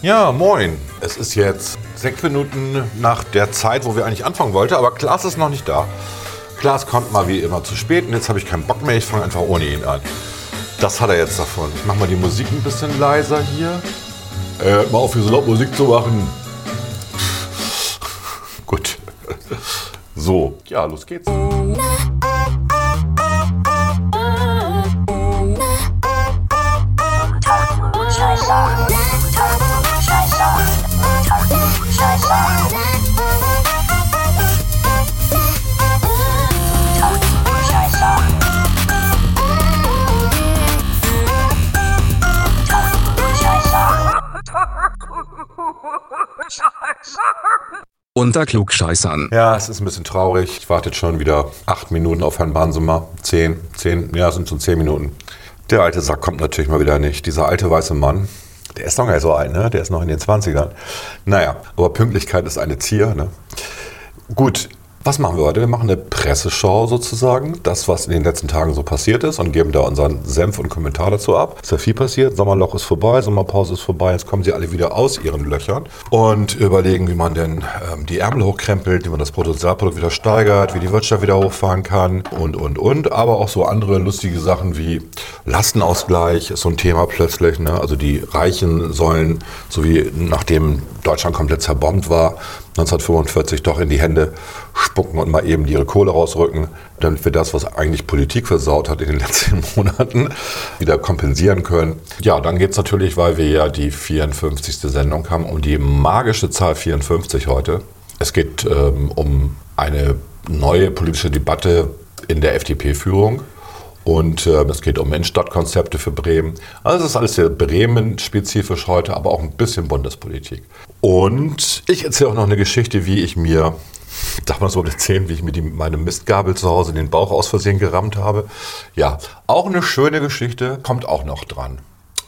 Ja, moin. Es ist jetzt sechs Minuten nach der Zeit, wo wir eigentlich anfangen wollten, aber Klaas ist noch nicht da. Klaas kommt mal wie immer zu spät und jetzt habe ich keinen Bock mehr, ich fange einfach ohne ihn an. Das hat er jetzt davon. Ich mache mal die Musik ein bisschen leiser hier. Äh, mal auf, hier so laut Musik zu machen. Gut. So, ja, los geht's. Unter Klugscheißern. Ja, es ist ein bisschen traurig. Ich warte schon wieder acht Minuten auf Herrn Bahnsumer. Zehn, zehn, ja, sind schon zehn Minuten. Der alte Sack kommt natürlich mal wieder nicht. Dieser alte weiße Mann, der ist noch gar nicht so alt, ne? Der ist noch in den 20ern. Naja, aber Pünktlichkeit ist eine Zier, ne? Gut, was machen wir heute? Wir machen eine Presseschau sozusagen, das, was in den letzten Tagen so passiert ist und geben da unseren Senf und Kommentar dazu ab. Ist ja viel passiert, Sommerloch ist vorbei, Sommerpause ist vorbei, jetzt kommen sie alle wieder aus ihren Löchern und überlegen, wie man denn ähm, die Ärmel hochkrempelt, wie man das Bruttosozialprodukt wieder steigert, wie die Wirtschaft wieder hochfahren kann und, und, und. Aber auch so andere lustige Sachen wie Lastenausgleich ist so ein Thema plötzlich. Ne? Also die Reichen sollen, so wie nachdem Deutschland komplett zerbombt war, 1945 doch in die Hände spucken und mal eben ihre Kohle rausrücken, damit wir das, was eigentlich Politik versaut hat in den letzten Monaten, wieder kompensieren können. Ja, dann geht es natürlich, weil wir ja die 54. Sendung haben, um die magische Zahl 54 heute. Es geht ähm, um eine neue politische Debatte in der FDP-Führung. Und äh, es geht um Innenstadtkonzepte für Bremen. Also es ist alles sehr Bremen-spezifisch heute, aber auch ein bisschen Bundespolitik. Und ich erzähle auch noch eine Geschichte, wie ich mir, das wohl erzählen, wie ich mir die, meine Mistgabel zu Hause in den Bauch aus Versehen gerammt habe. Ja, auch eine schöne Geschichte, kommt auch noch dran.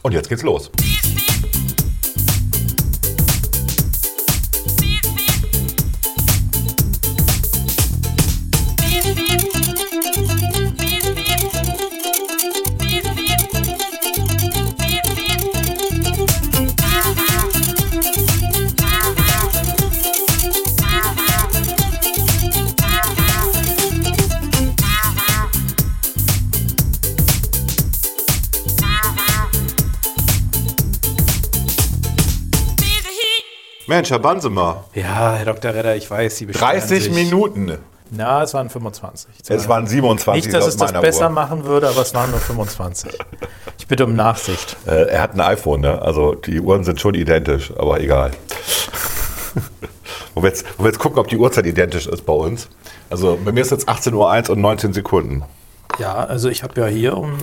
Und jetzt geht's los. Mensch, Herr Bansemer. Ja, Herr Dr. Redder, ich weiß, Sie beschweren 30 sich. Minuten. Na, es waren 25. Es waren 27 Nicht, dass es das besser Uhr. machen würde, aber es waren nur 25. Ich bitte um Nachsicht. Äh, er hat ein iPhone, ne? Also die Uhren sind schon identisch, aber egal. Wollen wir, jetzt, wollen wir jetzt gucken, ob die Uhrzeit identisch ist bei uns? Also bei mir ist jetzt 18.01 Uhr und 19 Sekunden. Ja, also ich habe ja hier um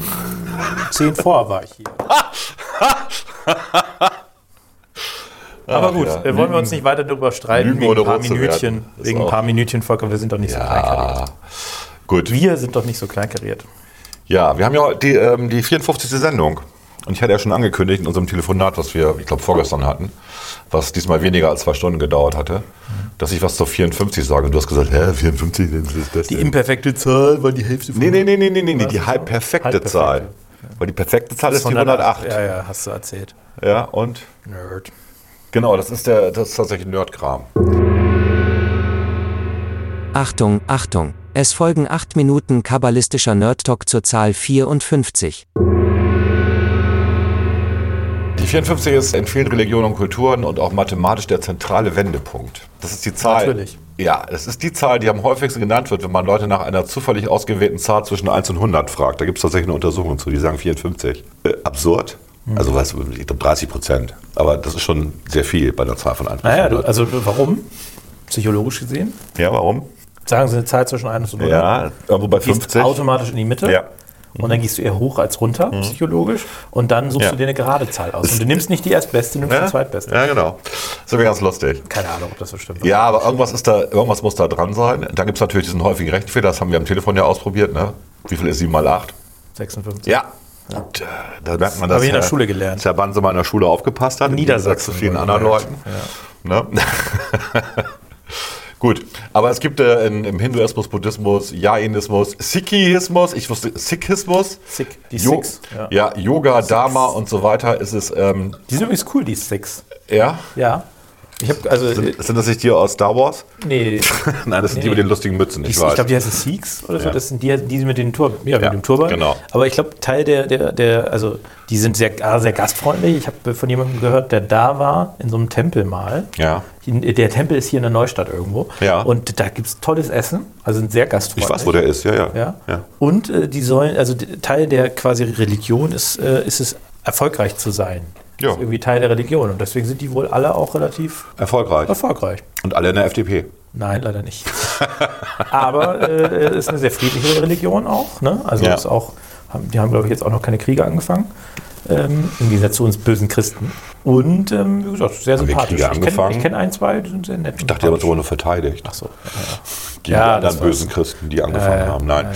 10 vor war ich hier. Aber gut, ja, äh, wollen wir uns nicht weiter darüber streiten, Lügen wegen ein paar Minütchen. Wegen ein paar Minütchen, Volker, wir sind doch nicht so kleinkariert. Ja, gut. Wir sind doch nicht so kleinkariert. Ja, wir haben ja die, ähm, die 54. Sendung. Und ich hatte ja schon angekündigt in unserem Telefonat, was wir, ich glaube, vorgestern hatten, was diesmal weniger als zwei Stunden gedauert hatte, dass ich was zur 54 sage. Und du hast gesagt, hä, 54, das ist das Die denn? imperfekte Zahl war die Hälfte von Nee, nee, nee, nee, nee, nee, die halb perfekte Halbperfekte. Zahl. Weil die perfekte Zahl ist die 108. Ja, ja, hast du erzählt. Ja, und? Nerd. Genau, das ist, der, das ist tatsächlich Nerdkram. Achtung, Achtung. Es folgen 8 Minuten kabbalistischer Nerd-Talk zur Zahl 54. Die 54 ist in vielen Religionen und Kulturen und auch mathematisch der zentrale Wendepunkt. Das ist die Zahl. Natürlich. Ja, das ist die Zahl, die am häufigsten genannt wird, wenn man Leute nach einer zufällig ausgewählten Zahl zwischen 1 und 100 fragt. Da gibt es tatsächlich eine Untersuchung zu, die sagen 54. Äh, absurd. Hm. Also, weißt du, ich glaube 30 Prozent. Aber das ist schon sehr viel bei einer Zahl von 1 bis Naja, du, 100. also warum? Psychologisch gesehen? Ja, warum? Sagen Sie eine Zahl zwischen 1 und 100. Ja, irgendwo bei Du gehst 50. automatisch in die Mitte. Ja. Und dann gehst du eher hoch als runter, psychologisch. Und dann suchst Ja. du dir eine gerade Zahl aus. Und du nimmst nicht die erstbeste, du nimmst die zweitbeste. Ja, genau. Das ist ganz lustig. Keine Ahnung, ob das so stimmt. Ja, aber irgendwas, ist da, irgendwas muss da dran sein. Dann gibt es natürlich diesen häufigen Rechenfehler, das haben wir am Telefon ja ausprobiert. Ne? Wie viel ist 7 mal 8? 56. Ja. Und, äh, da merkt man, dass Hab ich in der Herr- Schule gelernt. dass Herr Banse mal in der Schule aufgepasst hat. im Niedersachsen zu vielen anderen. Leuten. Ne? Gut, aber es gibt äh, in, im Hinduismus, Buddhismus, Jainismus, Sikhismus, ich wusste, Sikhismus, Sikh, die Jo- Sikhs, ja. ja. Yoga, Dharma und so weiter ist es, ähm, Die sind übrigens cool, die Six. ja, Ja. Ich habe also. sind, sind das nicht die aus Star Wars? nee. Nein, das sind die Nee. mit den lustigen Mützen, ich Ich, weiß. ich glaube, die heißen Sikhs oder so. Ja. Das sind die, die mit den Turban. Ja, Ja, mit dem Turban. genau. Aber ich glaube, Teil der, der, der, also die sind sehr, ah, sehr gastfreundlich. Ich habe von jemandem gehört, der da war in so einem Tempel mal. ja, Der Tempel ist hier in der Neustadt irgendwo. Ja. Und da gibt es tolles Essen. Also sind sehr gastfreundlich. ich weiß, wo der ist, ja, ja. Ja. ja. Und äh, die sollen, also Teil der quasi Religion ist, äh, ist es, erfolgreich zu sein. Ja. Das ist irgendwie Teil der Religion. Und deswegen sind die wohl alle auch relativ Erfolgreich. erfolgreich. Und alle in der FDP. Nein, leider nicht. Aber äh, es ist eine sehr friedliche Religion auch. Ne? Also Ja. ist auch, haben, die haben, glaube ich, jetzt auch noch keine Kriege angefangen. Ähm, Im Gegensatz zu uns bösen Christen. Und ähm, wie gesagt, sehr Haben sympathisch. Ich kenne kenn ein, zwei, die sind sehr nett. Ich dachte, der wird sogar nur verteidigt. Ach so. Gegen Ja, die das anderen bösen Christen, die angefangen Ja, ja. haben. Nein.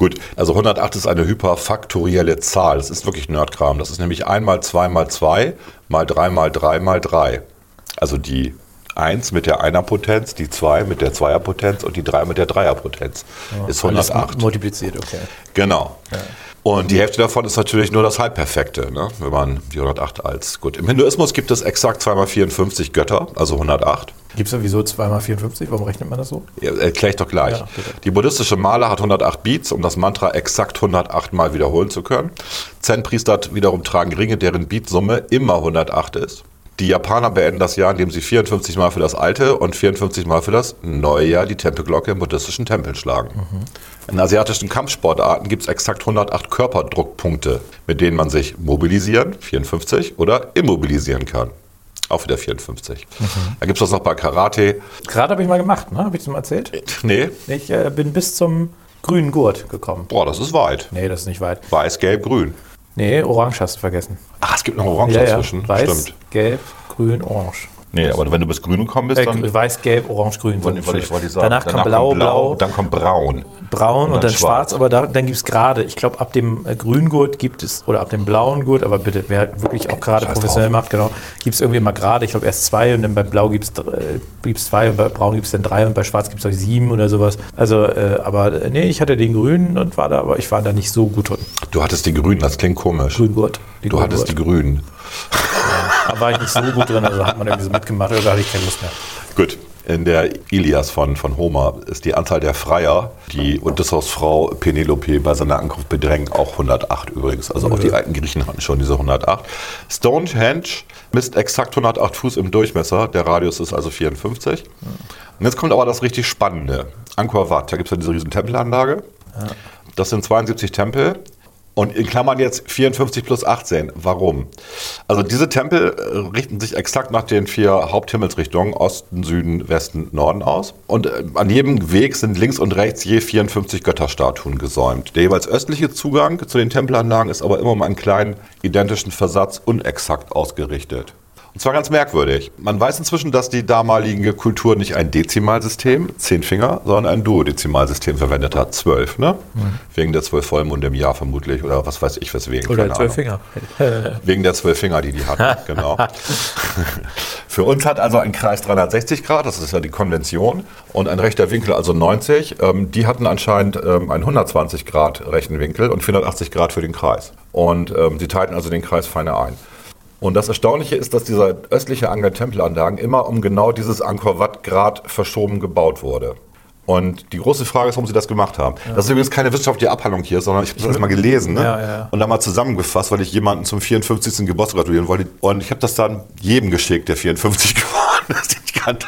Ja, Gut, also 108 ist eine hyperfaktorielle Zahl. Das ist wirklich Nerdkram. Das ist nämlich 1 mal 2 mal 2 mal 3 mal 3 mal 3. Also die 1 mit der Einerpotenz, die 2 mit der Zweierpotenz und die 3 mit der Dreierpotenz ist Alles 108. multipliziert, okay. Genau. Und die Hälfte davon ist natürlich nur das Halbperfekte, ne? wenn man die 108 als gut. Im Hinduismus gibt es exakt 2 mal 54 Götter, also 108. Gibt es sowieso 2 mal 54? Warum rechnet man das so? Ja, Erkläre ich doch gleich. Ja, die buddhistische Mala hat 108 Beats, um das Mantra exakt 108 Mal wiederholen zu können. Zen-Priester wiederum tragen Ringe, deren Beatsumme immer 108 ist. Die Japaner beenden das Jahr, indem sie 54 Mal für das alte und 54 Mal für das neue Jahr die Tempelglocke im buddhistischen Tempeln schlagen. In asiatischen Kampfsportarten gibt es exakt 108 Körperdruckpunkte, mit denen man sich mobilisieren, 54, oder immobilisieren kann. Auch wieder 54. Da gibt es das noch bei Karate. Gerade habe ich mal gemacht, ne? Habe ich das mal erzählt? Nee, Ich äh, bin bis zum grünen Gurt gekommen. boah, das ist weit. Nee, das ist nicht weit. Weiß, gelb, grün. Nee, orange hast du vergessen. Ach, es gibt noch Orange Ja, ja. dazwischen. Weiß, Stimmt. gelb, grün, orange. Nee, aber wenn du bis grün gekommen bist, Äh, dann. weiß, gelb, orange, grün. Wollte, wollte ich, wollte ich sagen. Danach, Danach kam blau, blau, Dann kommt braun. braun und, dann, schwarz. schwarz. Aber da, dann gibt es gerade, ich glaube, ab dem äh, grünen Gurt gibt es, oder ab dem blauen Gurt, aber bitte, wer wirklich auch gerade professionell drauf. macht, genau, gibt es irgendwie immer gerade, ich glaube erst zwei und dann bei blau gibt es zwei und bei braun gibt es dann drei und bei schwarz gibt es sieben oder sowas. Also, äh, aber äh, nee, ich hatte den grünen und war da, aber ich war da nicht so gut drin. Du hattest die grünen, das klingt komisch. Grün Gurt. die Du grünen hattest die grünen. Da war ich nicht so gut drin, also hat man irgendwie so mitgemacht, oder da hatte ich keine Lust mehr. Gut. In der Ilias von, von Homer ist die Anzahl der Freier, die Odysseus Frau Penelope bei seiner Ankunft bedrängen, auch 108 übrigens. Also auch die alten Griechen hatten schon diese 108. Stonehenge misst exakt 108 Fuß im Durchmesser. Der Radius ist also 54. Und jetzt kommt aber das richtig Spannende. Angkor Wat, da gibt es ja diese riesen Tempelanlage. Das sind 72 Tempel. Und in Klammern jetzt 54 plus 18. Warum? Also diese Tempel äh, richten sich exakt nach den vier Haupthimmelsrichtungen Osten, Süden, Westen, Norden aus. Und äh, an jedem Weg sind links und rechts je 54 Götterstatuen gesäumt. Der jeweils östliche Zugang zu den Tempelanlagen ist aber immer um einen kleinen identischen Versatz unexakt ausgerichtet. Und zwar ganz merkwürdig. Man weiß inzwischen, dass die damalige Kultur nicht ein Dezimalsystem, zehn Finger, sondern ein Duodezimalsystem verwendet hat, zwölf. Ne? Wegen der zwölf Vollmonde im Jahr vermutlich oder was weiß ich weswegen. Oder zwölf. Finger. Wegen der zwölf Finger, die die hatten, genau. Für uns hat also ein Kreis 360 Grad, das ist ja die Konvention, und ein rechter Winkel also 90. Ähm, die hatten anscheinend ähm, einen 120 Grad rechten Winkel und 480 Grad für den Kreis. Und ähm, sie teilten also den Kreis feiner ein. Und das Erstaunliche ist, dass dieser östliche Angang Tempelanlagen immer um genau dieses Angkor Wat Grad verschoben gebaut wurde. Und die große Frage ist, warum sie das gemacht haben. Das ist übrigens keine wissenschaftliche Abhandlung hier, sondern ich habe das mal gelesen ne? Ja, ja. und dann mal zusammengefasst, weil ich jemanden zum 54. Geburtstag gratulieren wollte. Und ich habe das dann jedem geschickt, der 54 geworden ist, den ich kannte.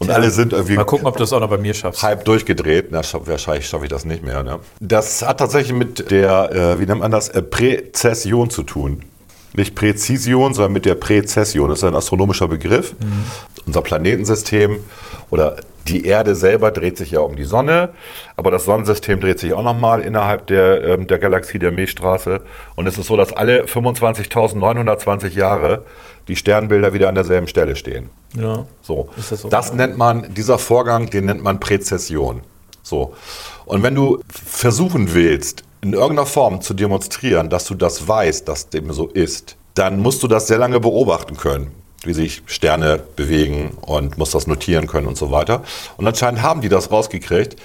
Und alle sind irgendwie Mal gucken, ob du das auch noch bei mir schaffst. halb durchgedreht. Na, wahrscheinlich schaffe ich das nicht mehr. Ne? Das hat tatsächlich mit der, äh, wie nennt man das, äh, Präzession zu tun. Nicht Präzision, sondern mit der Präzession. Das ist ein astronomischer Begriff. Unser Planetensystem oder die Erde selber dreht sich ja um die Sonne, aber das Sonnensystem dreht sich auch nochmal innerhalb der, ähm, der Galaxie der Milchstraße. Und es ist so, dass alle 25.920 Jahre die Sternbilder wieder an derselben Stelle stehen. Ja. So. Ist das so? Das nennt man, dieser Vorgang, den nennt man Präzession. So. Und wenn du versuchen willst, in irgendeiner Form zu demonstrieren, dass du das weißt, dass dem so ist, dann musst du das sehr lange beobachten können. wie sich Sterne bewegen und muss das notieren können und so weiter. Und anscheinend haben die das rausgekriegt.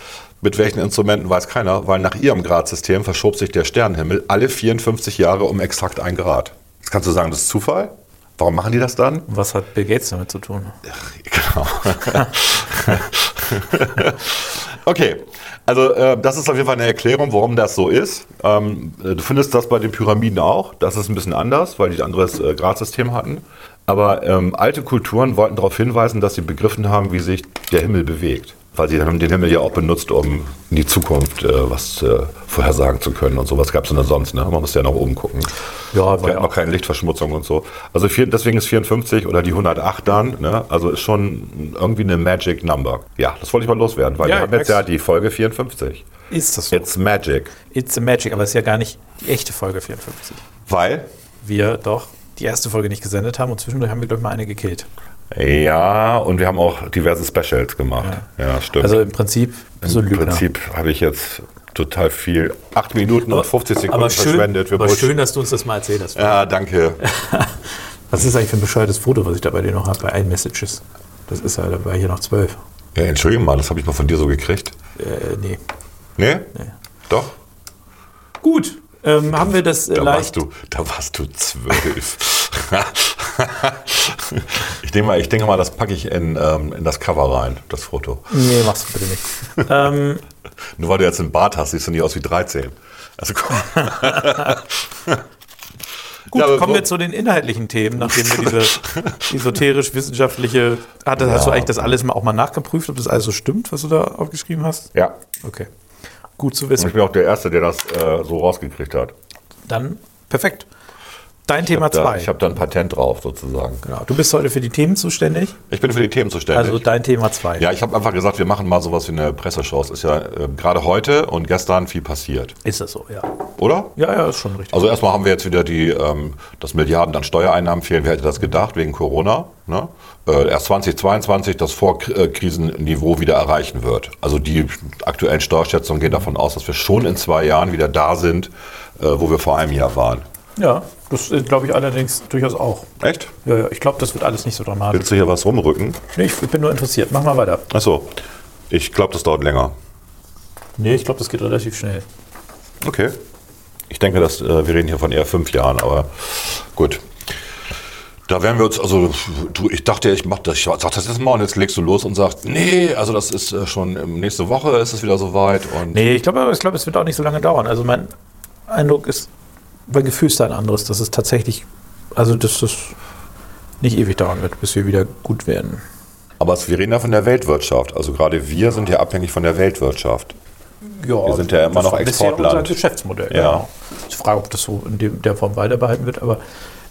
Mit welchen Instrumenten weiß keiner, weil nach ihrem Gradsystem verschob sich der Sternenhimmel alle 54 Jahre um exakt ein Grad. Jetzt kannst du sagen, das ist Zufall. Warum machen die das dann? Was hat Bill Gates damit zu tun? Genau. okay, also äh, das ist auf jeden Fall eine Erklärung, warum das so ist. Ähm, äh, du findest das bei den Pyramiden auch. Das ist ein bisschen anders, weil die ein anderes äh, Gradsystem hatten. Aber ähm, alte Kulturen wollten darauf hinweisen, dass sie begriffen haben, wie sich der Himmel bewegt. Weil sie haben den Himmel ja auch benutzt, um in die Zukunft äh, was äh, vorhersagen zu können und sowas gab es denn sonst. Ne? Man muss ja nach oben gucken. Ja, war Wir ja hatten noch keine Lichtverschmutzung und so. Also vier, deswegen ist 54 oder die 108 dann, ne? also ist schon irgendwie eine Magic Number. Ja, das wollte ich mal loswerden, weil Ja, wir haben jetzt ja die Folge 54. Ist das so? It's Magic. It's a Magic, aber es ist ja gar nicht die echte Folge 54. Weil? Wir doch die erste Folge nicht gesendet haben und zwischendurch haben wir, glaube ich, mal eine gekillt. Ja, und wir haben auch diverse Specials gemacht. Ja, stimmt. Also im Prinzip so Im Lügner. Prinzip habe ich jetzt total viel, 8 Minuten und 50 Sekunden aber schön, verschwendet aber Bullshit. schön, dass du uns das mal erzählt hast. Ja, danke. Was ist eigentlich für ein bescheuertes Foto, was ich da bei dir noch habe, bei iMessages? Das ist ja, da war hier noch zwölf. Ja, Entschuldigung mal, das habe ich mal von dir so gekriegt. Äh, nee. Nee? Doch? Gut, ähm, haben wir das äh, Da leicht... warst du, da warst du zwölf. ich denke mal, ich denke mal, das packe ich in, ähm, in das Cover rein, das Foto. Nee, machst du bitte nicht. ähm, Nur weil du jetzt einen Bart hast, siehst du nicht aus wie 13. Also guck. gut, Ja, kommen wir zu den inhaltlichen Themen, nachdem wir diese esoterisch-wissenschaftliche... Hatte, Hast du eigentlich das alles mal auch mal nachgeprüft, ob das alles so stimmt, was du da aufgeschrieben hast? Ja. Okay. Gut zu Und wissen. ich bin auch der Erste, der das äh, so rausgekriegt hat. Dann perfekt. Dein Thema Da, 2. ich habe da ein Patent drauf, sozusagen. Genau. Du bist heute für die Themen zuständig. Ich bin für die Themen zuständig. Also dein Thema 2. ja, ich habe einfach gesagt, wir machen mal sowas wie eine Presseshow. Es ist ja äh, gerade heute und gestern viel passiert, Ist das so, ja. oder? Ja, ja, ist schon richtig. Also erstmal haben wir jetzt wieder die, ähm, dass Milliarden an Steuereinnahmen fehlen. Wer hätte das gedacht wegen Corona? Ne? Äh, erst 2022 das Vorkrisenniveau wieder erreichen wird. Also die aktuellen Steuerschätzungen gehen davon aus, dass wir schon in zwei Jahren wieder da sind, äh, wo wir vor einem Jahr waren. ja, das glaube ich allerdings durchaus auch. Echt? Ja, ja, ich glaube, das wird alles nicht so dramatisch. Willst du hier was rumrücken? Nee, ich bin nur interessiert. Mach mal weiter. Achso, ich glaube, das dauert länger. Nee, ich glaube, das geht relativ schnell. Okay. Ich denke, dass, äh, wir reden hier von eher fünf Jahren, aber gut. Da werden wir uns, also du, ich dachte, ich mach das, ich sag das jetzt mal und jetzt legst du los und sagst, nee, also das ist äh, schon ähm, nächste Woche ist es wieder soweit und Nee, ich glaube, ich glaube, es wird auch nicht so lange dauern. Also mein Eindruck ist, mein Gefühl ist da ein anderes, dass es tatsächlich, also dass das nicht ewig dauern wird, bis wir wieder gut werden. aber wir reden ja von der Weltwirtschaft. Also gerade wir sind ja abhängig von der Weltwirtschaft. Ja, Wir sind ja immer das noch war bisher Exportland. Unser Geschäftsmodell. Ja. Genau. Ich frage, ob das so in der Form weiterbehalten wird, aber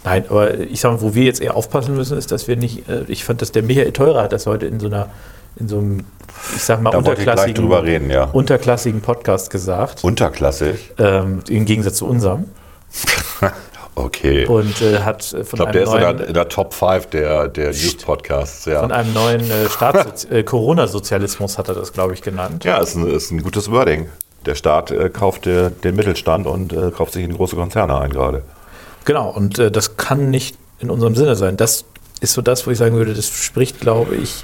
nein, aber ich sage mal, wo wir jetzt eher aufpassen müssen, ist, dass wir nicht, äh, ich fand, dass der Michael Teurer hat das heute in so einer, in so einem, ich sag mal, Da unterklassigen, reden, ja. unterklassigen Podcast gesagt, Unterklassig. ähm, im Gegensatz zu unserem. Okay. Und äh, hat äh, ich von, glaube, der einem ist sogar neuen, in der Top 5 der, der News-Podcasts. Ja. von einem neuen äh, äh, Corona-Sozialismus hat er das, glaube ich, genannt. Ja, ist ein, ist ein gutes Wording. Der Staat äh, kauft äh, den Mittelstand und kauft sich in große Konzerne ein gerade. Genau, und das kann nicht in unserem Sinne sein. Das ist so das, wo ich sagen würde, das spricht, glaube ich,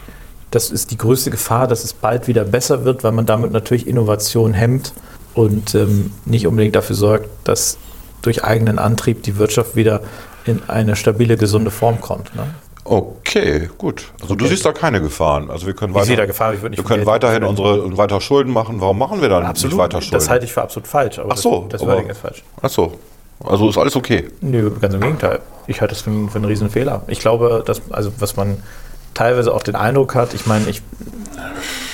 das ist die größte Gefahr, dass es bald wieder besser wird, weil man damit natürlich Innovation hemmt und ähm, nicht unbedingt dafür sorgt, dass durch eigenen Antrieb die Wirtschaft wieder in eine stabile, gesunde Form kommt. Ne? Okay, gut. Also du Okay. siehst da keine Gefahren. Also wir können Ich sehe weiter, da Gefahr, ich würde nicht wir können weiterhin unsere weiter Schulden machen. Warum machen wir dann Absolut, nicht weiter Schulden? das halte ich für absolut falsch. Aber Ach so, das, das aber- ist falsch. Ach so. Also ist alles okay. Nö, ganz im Gegenteil. Ich halte das für, einen- für einen Riesenfehler. Ich glaube, dass, also was man teilweise auch den Eindruck hat, ich meine, ich,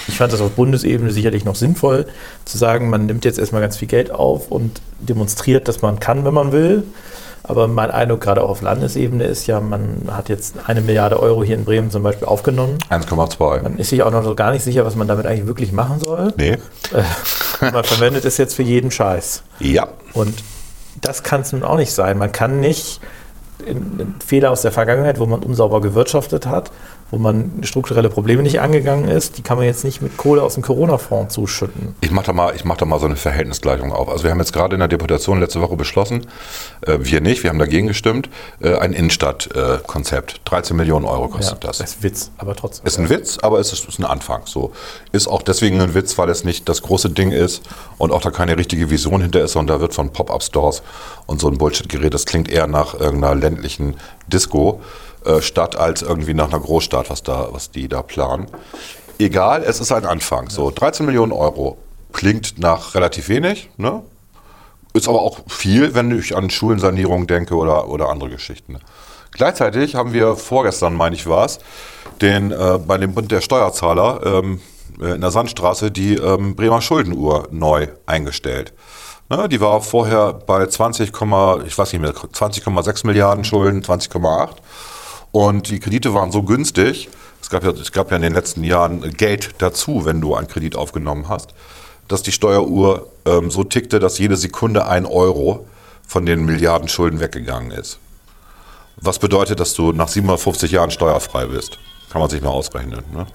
ich fand das auf Bundesebene sicherlich noch sinnvoll, zu sagen, man nimmt jetzt erstmal ganz viel Geld auf und demonstriert, dass man kann, wenn man will. Aber mein Eindruck gerade auch auf Landesebene ist ja, man hat jetzt eine Milliarde Euro hier in Bremen zum Beispiel aufgenommen. 1,2. Man ist sich auch noch so gar nicht sicher, was man damit eigentlich wirklich machen soll. Nee. Man verwendet es jetzt für jeden Scheiß. Ja. Und das kann es nun auch nicht sein. Man kann nicht ein, ein Fehler aus der Vergangenheit, wo man unsauber gewirtschaftet hat, wo man strukturelle Probleme nicht angegangen ist, die kann man jetzt nicht mit Kohle aus dem Corona-Fonds zuschütten. Ich mache da, mal- ich mach da mal so eine Verhältnisgleichung auf. Also wir haben jetzt gerade in der Deputation letzte Woche beschlossen, äh, wir nicht, wir haben dagegen gestimmt, äh, ein Innenstadtkonzept. 13 Millionen Euro kostet das. Das ist Witz, aber trotzdem. Ist ein Witz, aber es ist, ist ein Anfang. So ist auch deswegen ein Witz, weil es nicht das große Ding ist und auch da keine richtige Vision hinter ist, sondern da wird von Pop-up-Stores und so ein Bullshit-Gerät. Das klingt eher nach irgendeiner ländlichen Disco äh, statt als irgendwie nach einer Großstadt, was da, was die da planen. Egal, es ist ein Anfang. So 13 Millionen Euro klingt nach relativ wenig, ne? Ist aber auch viel, wenn ich an Schulensanierung denke oder, oder andere Geschichten. Gleichzeitig haben wir vorgestern, meine ich war es, den, äh, bei dem Bund der Steuerzahler ähm, äh, in der Sandstraße die ähm, Bremer Schuldenuhr neu eingestellt. Ne, die war vorher bei 20, ich weiß nicht mehr, 20,6 Milliarden Schulden, 20,8. Und die Kredite waren so günstig, es gab, ja, es gab ja in den letzten Jahren Geld dazu, wenn du einen Kredit aufgenommen hast, dass die Steueruhr ähm, so tickte, dass jede Sekunde ein Euro von den Milliarden Schulden weggegangen ist. Was bedeutet, dass du nach 750 Jahren steuerfrei bist? Kann man sich mal ausrechnen. Ne?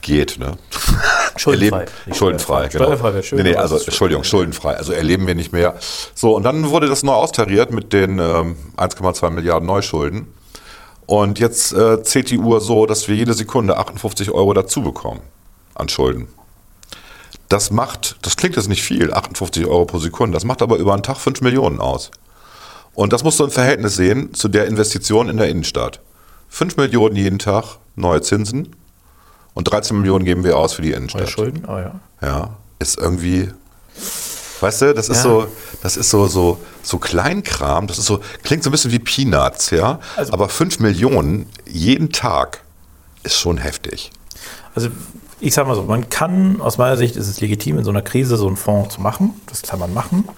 Geht, ne? Schuldenfrei. Schuldenfrei, genau. Steuerfrei wäre schön. Nee, nee, also Entschuldigung, schuldenfrei. Also erleben wir nicht mehr. So, und dann wurde das neu austariert mit den ähm, 1,2 Milliarden Neuschulden. Und jetzt äh, zählt die Uhr so, dass wir jede Sekunde 58 Euro dazu bekommen an Schulden. Das macht, das klingt jetzt nicht viel, 58 Euro pro Sekunde, das macht aber über einen Tag 5 Millionen aus. Und das musst du im Verhältnis sehen zu der Investition in der Innenstadt. 5 Millionen jeden Tag neue Zinsen und 13 Millionen geben wir aus für die Neue Innenstadt. Schulden? Oh ja. Ja, ist irgendwie, weißt du, das ist Ja. so, das ist so, so, so Kleinkram, das ist so, klingt so ein bisschen wie Peanuts, ja. Also- Aber 5 Millionen jeden Tag ist schon heftig. Also ich sage mal so, man kann, aus meiner Sicht ist es legitim, in so einer Krise so einen Fonds zu machen. Das kann man machen.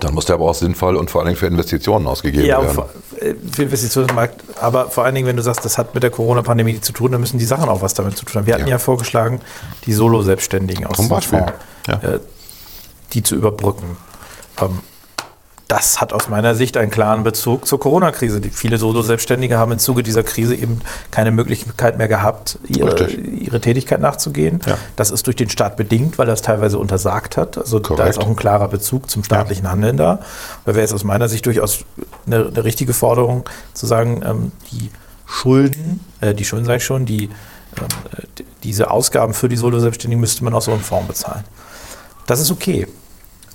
Dann muss der aber auch sinnvoll und vor allen Dingen für Investitionen ausgegeben Ja, werden. äh, für Investitionsmarkt, aber vor allen Dingen, wenn du sagst, das hat mit der Corona-Pandemie zu tun, dann müssen die Sachen auch was damit zu tun haben. Wir hatten Ja. ja, vorgeschlagen, die Solo-Selbstständigen aus Zum Beispiel, Fonds, ja. äh, die zu überbrücken. Ähm, das hat aus meiner Sicht einen klaren Bezug zur Corona-Krise. Viele Solo-Selbstständige haben im Zuge dieser Krise eben keine Möglichkeit mehr gehabt, ihre, ihre Tätigkeit nachzugehen. Ja. Das ist durch den Staat bedingt, weil er es teilweise untersagt hat. Also da Korrekt. ist auch ein klarer Bezug zum staatlichen Handeln da. Da wäre es aus meiner Sicht durchaus eine, eine richtige Forderung zu sagen, ähm, die Schulden, äh, die Schulden sage ich schon, die, ähm, äh, die- diese Ausgaben für die Solo-Selbstständigen müsste man aus so einem Fonds bezahlen. Das ist okay.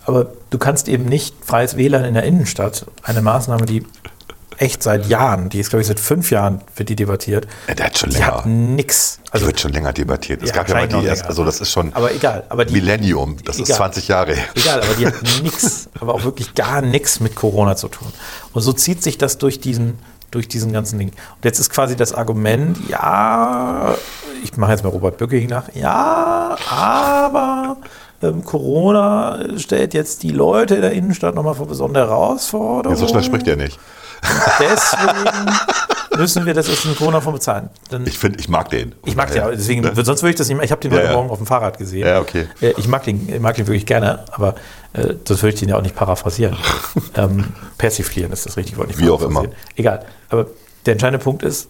Aber du kannst eben nicht freies WLAN in der Innenstadt, eine Maßnahme, die echt seit Jahren, die ist glaube ich seit fünf Jahren, wird die debattiert, Ja, der hat schon die länger. hat nix. Die Also wird schon länger debattiert. Es Ja, gab ja mal die erst, also das ist schon Aber egal, aber die- Millennium, das ist Egal. 20 Jahre her. Egal, aber die hat nichts, aber auch wirklich gar nichts mit Corona zu tun. Und so zieht sich das durch diesen, durch diesen ganzen Ding. Und jetzt ist quasi das Argument, ja, ich mache jetzt mal Robert Bücking nach, ja, aber ähm, Corona stellt jetzt die Leute in der Innenstadt nochmal vor besondere Herausforderungen. Ja, so schnell spricht er nicht. Deswegen müssen wir das aus dem Corona-Fonds bezahlen. Dann, Ich finde, ich mag den. ich mag den, aber deswegen, sonst würde ich das nicht mehr. Ich habe den Ja, heute ja. Morgen auf dem Fahrrad gesehen. Ja, okay. Äh, Ich mag den, ich mag den wirklich gerne, aber äh, sonst würde ich den ja auch nicht paraphrasieren. ähm, persiflieren ist das richtig Wort. nicht Wie auch paraphrasieren. Egal. Aber der entscheidende Punkt ist,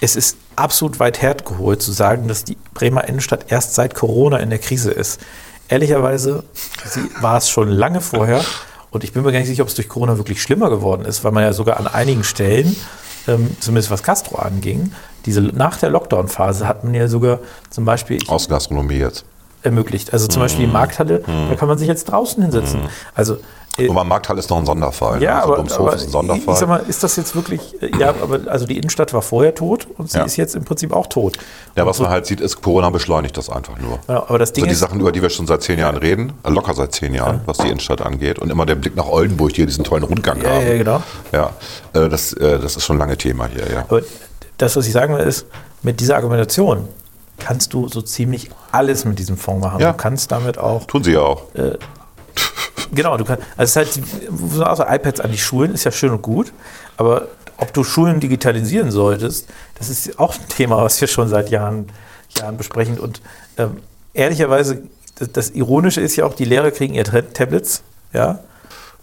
es ist absolut weit hergeholt zu sagen, dass die Bremer Innenstadt erst seit Corona in der Krise ist. Ehrlicherweise war es schon lange vorher und ich bin mir gar nicht sicher, ob es durch Corona wirklich schlimmer geworden ist, weil man ja sogar an einigen Stellen, ähm, zumindest was Castro anging, diese nach der Lockdown-Phase hat man ja sogar zum Beispiel Außengastronomie jetzt. ermöglicht. Also zum Beispiel die Markthalle, da kann man sich jetzt draußen hinsetzen. Also äh, Aber Markthalle ist noch ein Sonderfall. ja, ne? also aber, Domshof aber ist ein Sonderfall. ich sag mal, ist das jetzt wirklich, äh, ja, aber also die Innenstadt war vorher tot und sie Ja. ist jetzt im Prinzip auch tot. ja, was Und man halt sieht, ist, Corona beschleunigt das einfach nur. so, ja, aber das Ding Also die ist, Sachen, über die wir schon seit zehn Jahren reden, äh, locker seit zehn Jahren, was die Innenstadt angeht. Und immer der Blick nach Oldenburg, die hier diesen tollen Rundgang Ja, haben. ja, genau. Ja, äh, das, äh, das ist schon lange Thema hier, ja. aber das, was ich sagen will, ist, mit dieser Argumentation kannst du so ziemlich alles mit diesem Fonds machen. Ja. Du kannst damit auch Tun sie ja auch. Genau, du kannst, also es ist halt, also iPads an die Schulen ist ja schön und gut, aber ob du Schulen digitalisieren solltest, das ist auch ein Thema, was wir schon seit Jahren, Jahren besprechen. Und ähm, ehrlicherweise, das, das Ironische ist ja auch, die Lehrer kriegen ihre Tra- Tablets, ja,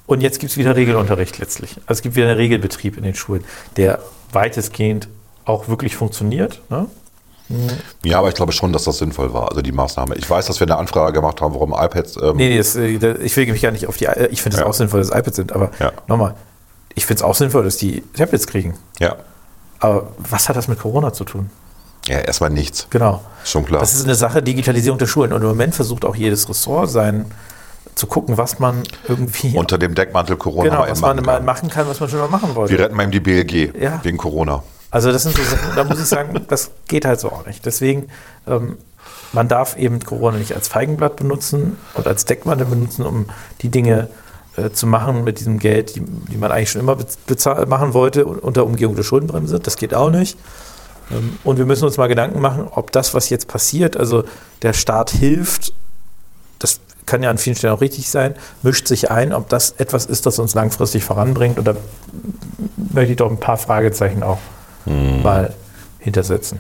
Und jetzt gibt es wieder Regelunterricht letztlich. Also es gibt wieder einen Regelbetrieb in den Schulen, der weitestgehend auch wirklich funktioniert. Ne? Ja, aber ich glaube schon, dass das sinnvoll war, also die Maßnahme. Ich weiß, dass wir eine Anfrage gemacht haben, warum iPads. Ähm, Nee, nee das, äh, ich will mich gar nicht auf die. äh, Ich finde es Ja. auch sinnvoll, dass iPads sind, aber Ja. nochmal, ich finde es auch sinnvoll, dass die Tablets kriegen. Ja. Aber was hat das mit Corona zu tun? Ja, erstmal nichts. Genau. Schon klar. Das ist eine Sache Digitalisierung der Schulen. Und im Moment versucht auch jedes Ressort sein, zu gucken, was man irgendwie. Unter dem Deckmantel Corona genau, was man machen mal kann. machen kann, was man schon mal machen wollte. Wir retten mal eben die BLG Ja. wegen Corona. Also das sind so Sachen, da muss ich sagen, das geht halt so auch nicht. Deswegen, ähm, man darf eben Corona nicht als Feigenblatt benutzen und als Deckmantel benutzen, um die Dinge äh, zu machen mit diesem Geld, die, die man eigentlich schon immer machen wollte unter Umgehung der Schuldenbremse. Das geht auch nicht. Ähm, und wir müssen uns mal Gedanken machen, ob das, was jetzt passiert, also der Staat hilft, das kann ja an vielen Stellen auch richtig sein, mischt sich ein, ob das etwas ist, das uns langfristig voranbringt. Und da möchte ich doch ein paar Fragezeichen auch mal hintersetzen.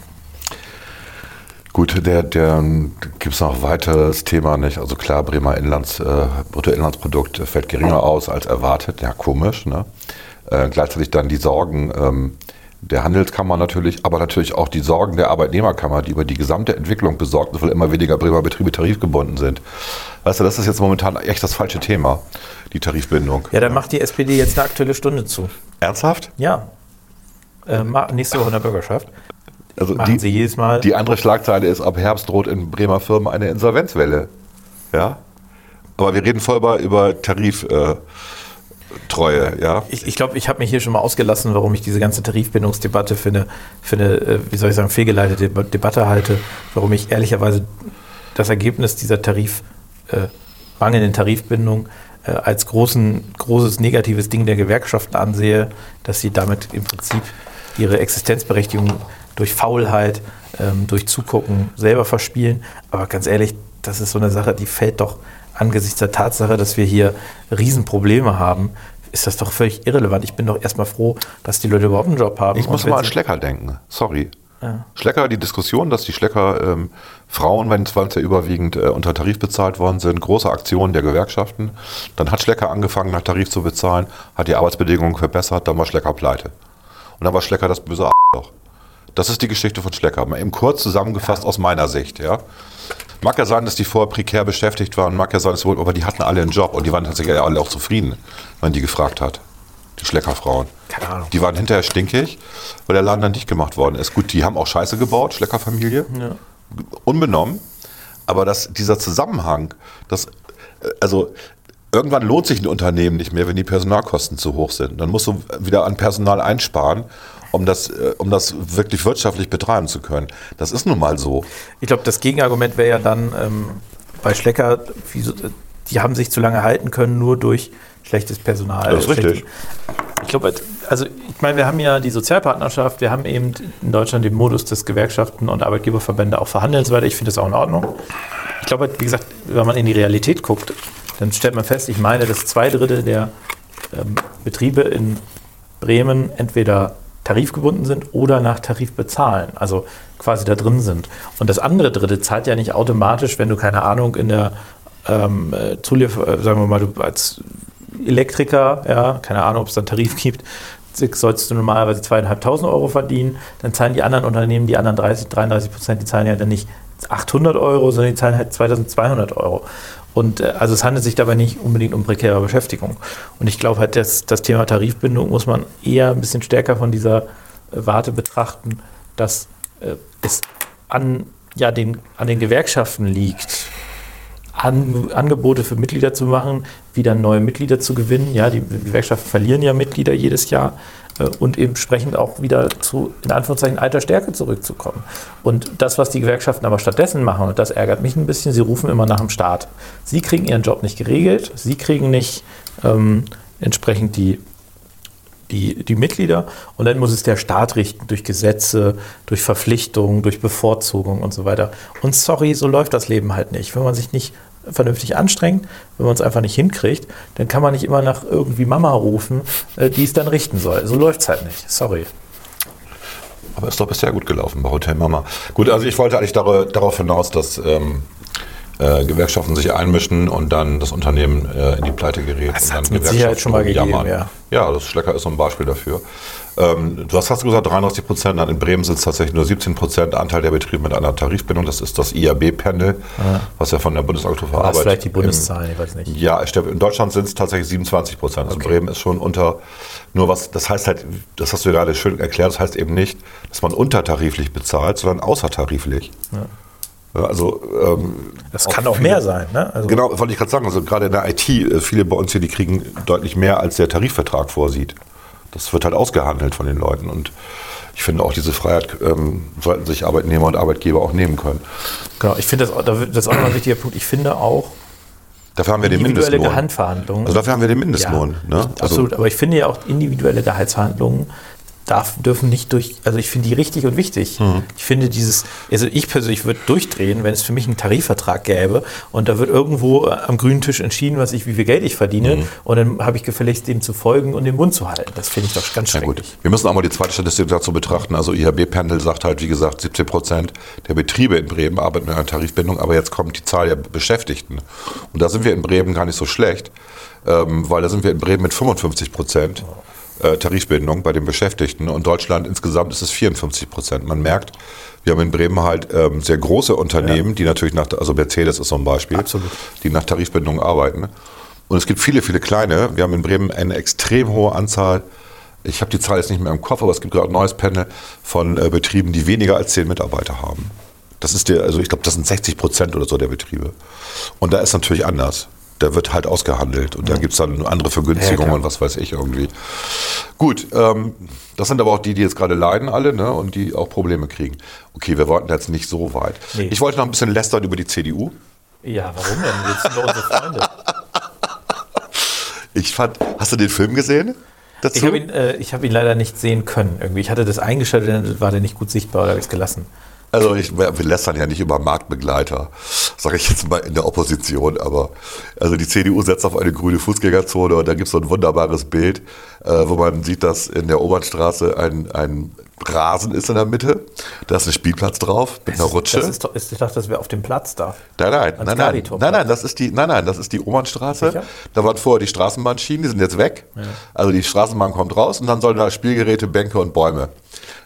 Gut, der, der gibt es noch ein weiteres Thema nicht. Also klar, Bremer Inlands, äh, Bruttoinlandsprodukt fällt geringer aus als erwartet. Ja, komisch. Ne? Äh, gleichzeitig dann die Sorgen ähm, der Handelskammer natürlich, aber natürlich auch die Sorgen der Arbeitnehmerkammer, die über die gesamte Entwicklung besorgt sind, weil immer weniger Bremer Betriebe tarifgebunden sind. Weißt du, das ist jetzt momentan echt das falsche Thema, die Tarifbindung. Ja, dann macht die SPD jetzt eine aktuelle Stunde zu. Ernsthaft? Ja. Äh, nächste Woche in der Bürgerschaft. Also Machen Sie jedes Mal. Die andere Schlagzeile ist, ab Herbst droht in Bremer Firmen eine Insolvenzwelle. Ja? Aber wir reden voll über, Tariftreue, äh, ja? Ich, ich glaube, ich habe mich hier schon mal ausgelassen, warum ich diese ganze Tarifbindungsdebatte für eine, für eine äh, wie soll ich sagen, fehlgeleitete Deba- Debatte halte. Warum ich ehrlicherweise das Ergebnis dieser Tarif, äh, mangelnden Tarifbindung äh, als großen, großes negatives Ding der Gewerkschaften ansehe, dass sie damit im Prinzip ihre Existenzberechtigung durch Faulheit, ähm, durch Zugucken selber verspielen. Aber ganz ehrlich, das ist so eine Sache, die fällt doch angesichts der Tatsache, dass wir hier Riesenprobleme haben, ist das doch völlig irrelevant. Ich bin doch erstmal froh, dass die Leute überhaupt einen Job haben. Ich muss mal an Schlecker denken. Sorry. Ja. Schlecker, die Diskussion, dass die Schlecker ähm, Frauen, wenn es ja überwiegend äh, unter Tarif bezahlt worden sind, große Aktion der Gewerkschaften. Dann hat Schlecker angefangen, nach Tarif zu bezahlen, hat die Arbeitsbedingungen verbessert, dann war Schlecker pleite. Und dann war Schlecker das böse Arschloch. Das ist die Geschichte von Schlecker. Mal eben kurz zusammengefasst aus meiner Sicht. Ja. Mag ja sein, dass die vorher prekär beschäftigt waren, mag ja sein, dass sie wohl, aber die hatten alle einen Job und die waren tatsächlich alle auch zufrieden, wenn man die gefragt hat. Die Schleckerfrauen. Keine Ahnung. Die waren hinterher stinkig, weil der Laden dann dicht gemacht worden ist. Gut, die haben auch Scheiße gebaut, Schleckerfamilie. Unbenommen. Aber das, dieser Zusammenhang, das, äh, also irgendwann lohnt sich ein Unternehmen nicht mehr, wenn die Personalkosten zu hoch sind. Dann musst du wieder an Personal einsparen, um das, äh, um das wirklich wirtschaftlich betreiben zu können. Das ist nun mal so. Ich glaube, das Gegenargument wäre ja dann ähm, bei Schlecker, wieso, die haben sich zu lange halten können, nur durch schlechtes Personal. Das ist richtig. Ich glaube, also ich meine, wir haben ja die Sozialpartnerschaft, wir haben eben in Deutschland den Modus, dass Gewerkschaften und Arbeitgeberverbände auch verhandeln und so weiter. Ich finde das auch in Ordnung. Ich glaube, wie gesagt, wenn man in die Realität guckt, dann stellt man fest, ich meine, dass zwei Drittel der ähm, Betriebe in Bremen entweder tarifgebunden sind oder nach Tarif bezahlen, also quasi da drin sind. Und das andere Drittel zahlt ja nicht automatisch, wenn du keine Ahnung in der ähm, äh, Zuliefer, äh, sagen wir mal, du als Elektriker, ja, keine Ahnung, ob es dann Tarif gibt, sollst du normalerweise zweieinhalbtausend Euro verdienen, dann zahlen die anderen Unternehmen, die anderen 30, 33 Prozent, die zahlen ja dann nicht 800 Euro, sondern die zahlen halt 2200 Euro. Und äh, also es handelt sich dabei nicht unbedingt um prekäre Beschäftigung. Und ich glaube halt, dass das Thema Tarifbindung muss man eher ein bisschen stärker von dieser äh, Warte betrachten, dass äh, es an, ja, den, an den Gewerkschaften liegt, an, Angebote für Mitglieder zu machen, wieder neue Mitglieder zu gewinnen. Ja, die Gewerkschaften verlieren ja Mitglieder jedes Jahr und entsprechend auch wieder zu, in Anführungszeichen, alter Stärke zurückzukommen. Und das, was die Gewerkschaften aber stattdessen machen, und das ärgert mich ein bisschen, sie rufen immer nach dem Staat. Sie kriegen ihren Job nicht geregelt, sie kriegen nicht ähm, entsprechend die die, die Mitglieder und dann muss es der Staat richten durch Gesetze, durch Verpflichtungen, durch Bevorzugung und so weiter. Und sorry, so läuft das Leben halt nicht. Wenn man sich nicht vernünftig anstrengt, wenn man es einfach nicht hinkriegt, dann kann man nicht immer nach irgendwie Mama rufen, äh, die es dann richten soll. So läuft es halt nicht. Sorry. Aber ist doch bisher gut gelaufen bei Hotel Mama. Gut, also ich wollte eigentlich dar darauf hinaus, dass ähm, äh, Gewerkschaften sich einmischen und dann das Unternehmen äh, in die Pleite gerät. Das dann mit Sicherheit schon mal gegeben, jammern. ja. das Schlecker ist so ein Beispiel dafür. Ähm, du hast fast gesagt 33 Prozent, in Bremen sind es tatsächlich nur 17 Prozent Anteil der Betriebe mit einer Tarifbindung. Das ist das IAB-Panel, was ja von der Bundesagentur für Arbeit vielleicht die Bundeszahlen, ich weiß nicht. ja, in Deutschland sind es tatsächlich 27 Prozent. Also Okay. Bremen ist schon unter, nur was, das heißt halt, das hast du ja gerade schön erklärt, das heißt eben nicht, dass man untertariflich bezahlt, sondern außertariflich. Ja, Also, ähm, Das kann auch viele- mehr sein, ne? Also, Genau, wollte ich gerade sagen, also gerade in der IT, äh, viele bei uns hier, die kriegen deutlich mehr, als der Tarifvertrag vorsieht. Das wird halt ausgehandelt von den Leuten und ich finde auch diese Freiheit ähm, sollten sich Arbeitnehmer und Arbeitgeber auch nehmen können. Genau, ich finde das, das ist auch noch ein wichtiger Punkt. Ich finde auch Dafür haben wir den individuelle Mindestlohn. Also dafür haben wir den Mindestlohn. Ja, ne? Also, absolut. Aber ich finde ja auch individuelle Gehaltsverhandlungen darf, dürfen nicht durch, also ich finde die richtig und wichtig. Mhm. Ich finde dieses, also ich persönlich würde durchdrehen, wenn es für mich einen Tarifvertrag gäbe und da wird irgendwo äh, am grünen Tisch entschieden, was ich, wie viel Geld ich verdiene Mhm. und dann habe ich gefälligst dem zu folgen und den Mund zu halten. Das finde ich doch ganz Ja gut, schrecklich. wir müssen auch mal die zweite Statistik dazu betrachten. Also IHB-Pendel sagt halt, wie gesagt, 17 Prozent der Betriebe in Bremen arbeiten mit einer Tarifbindung, aber jetzt kommt die Zahl der Beschäftigten. Und da sind wir in Bremen gar nicht so schlecht, ähm, weil da sind wir in Bremen mit 55 Prozent äh, Tarifbindung bei den Beschäftigten und Deutschland insgesamt ist es 54 Prozent. Man merkt, wir haben in Bremen halt ähm, sehr große Unternehmen, die natürlich nach, also Mercedes ist so ein Beispiel, Absolut. die nach Tarifbindung arbeiten. Und es gibt viele, viele kleine. Wir haben in Bremen eine extrem hohe Anzahl ich habe die Zahl jetzt nicht mehr im Kopf, aber es gibt gerade ein neues Panel von äh, Betrieben, die weniger als zehn Mitarbeiter haben. Das ist der, also ich glaube, das sind 60 Prozent oder so der Betriebe. Und da ist natürlich anders. Da wird halt ausgehandelt und da gibt es dann andere Vergünstigungen klar. und was weiß ich irgendwie. Gut, ähm, das sind aber auch die, die jetzt gerade leiden alle ne, und die auch Probleme kriegen. Okay, wir wollten jetzt nicht so weit. Nee. Ich wollte noch ein bisschen lästern über die CDU. Ja, warum denn? Wir sind doch unsere Freunde. Ich fand, hast du den Film gesehen? Dazu? Ich habe ihn, äh, ich hab ihn leider nicht sehen können. Irgendwie. Ich hatte das eingeschaltet, dann war der nicht gut sichtbar oder habe ich es gelassen. Also ich, wir lästern ja nicht über Marktbegleiter, sage ich jetzt mal in der Opposition, aber also die CDU setzt auf eine grüne Fußgängerzone und da gibt es so ein wunderbares Bild, äh, wo man sieht, dass in der Obernstraße ein, ein Rasen ist in der Mitte, da ist ein Spielplatz drauf mit einer Rutsche. Das ist ist, ich dachte, das wäre auf dem Platz da. Nein, nein, nein, nein, nein, nein, das ist die, nein, nein, das ist die Obernstraße. Sicher? Da waren vorher die Straßenbahnschienen, die sind jetzt weg. Also die Straßenbahn kommt raus und dann sollen da Spielgeräte, Bänke und Bäume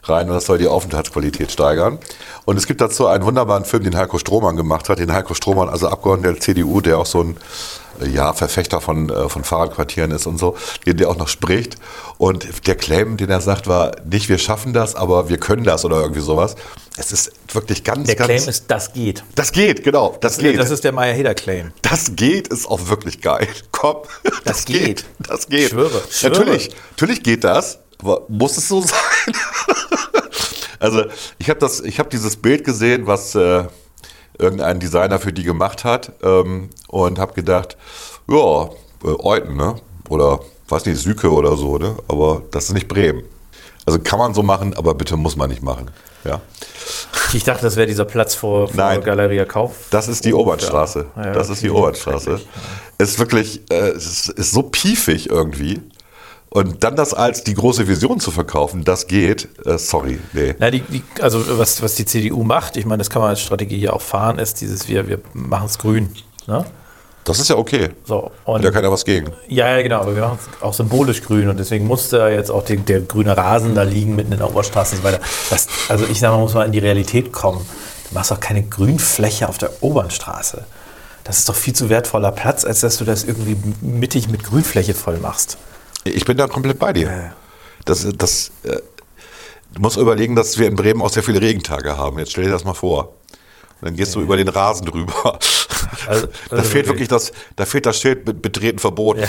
rein und das soll die Aufenthaltsqualität steigern. Und es gibt dazu einen wunderbaren Film, den Heiko Strohmann gemacht hat, den Heiko Strohmann, also Abgeordneter der CDU, der auch so ein ja, Verfechter von, äh, von Fahrradquartieren ist und so, den der auch noch spricht. Und der Claim, den er sagt, war nicht, wir schaffen das, aber wir können das oder irgendwie sowas. Es ist wirklich ganz, Der ganz... Claim ist, das geht. das geht, genau, das geht. Das ist der Meier-Heder-Claim. Das geht, ist auch wirklich geil. Komm, das, geht. Das geht. Ich schwöre, schwöre. Natürlich, natürlich geht das. Aber muss es so sein? also ich habe das, habe dieses Bild gesehen, was äh, irgendein Designer für die gemacht hat ähm, und habe gedacht, ja, äh, Euten, ne? Oder weiß nicht, Süke oder so, ne? Aber das ist nicht Bremen. Also kann man so machen, aber bitte muss man nicht machen. Ja. Ich dachte, das wäre dieser Platz vor, vor Nein. Galeria Kauf. Das ist die Obernstraße. ja. Das ist die okay. Obernstraße. Ist wirklich, äh, es ist, ist so piefig irgendwie. Und dann das als die große Vision zu verkaufen, das geht. Äh, sorry, nee. Na, die, die, also was, was die CDU macht, ich meine, das kann man als Strategie hier auch fahren, ist dieses, wir, wir machen es grün. Ne? Das ist ja okay. So, Hat und ja keiner was gegen. Ja, ja, genau, aber wir machen es auch symbolisch grün und deswegen muss da jetzt auch die, der grüne Rasen da liegen mitten in der Oberstraße und so weiter. Das, also ich sage mal, muss mal in die Realität kommen. Du machst doch keine Grünfläche auf der Obernstraße. Das ist doch viel zu wertvoller Platz, als dass du das irgendwie mittig mit Grünfläche voll machst. Ich bin da komplett bei dir. Das, das, äh, du musst überlegen, dass wir in Bremen auch sehr viele Regentage haben. Jetzt stell dir das mal vor. Und dann gehst du über den Rasen drüber. Also- da also fehlt wirklich- wirklich das, da fehlt das Schild mit Betreten verboten. Ja.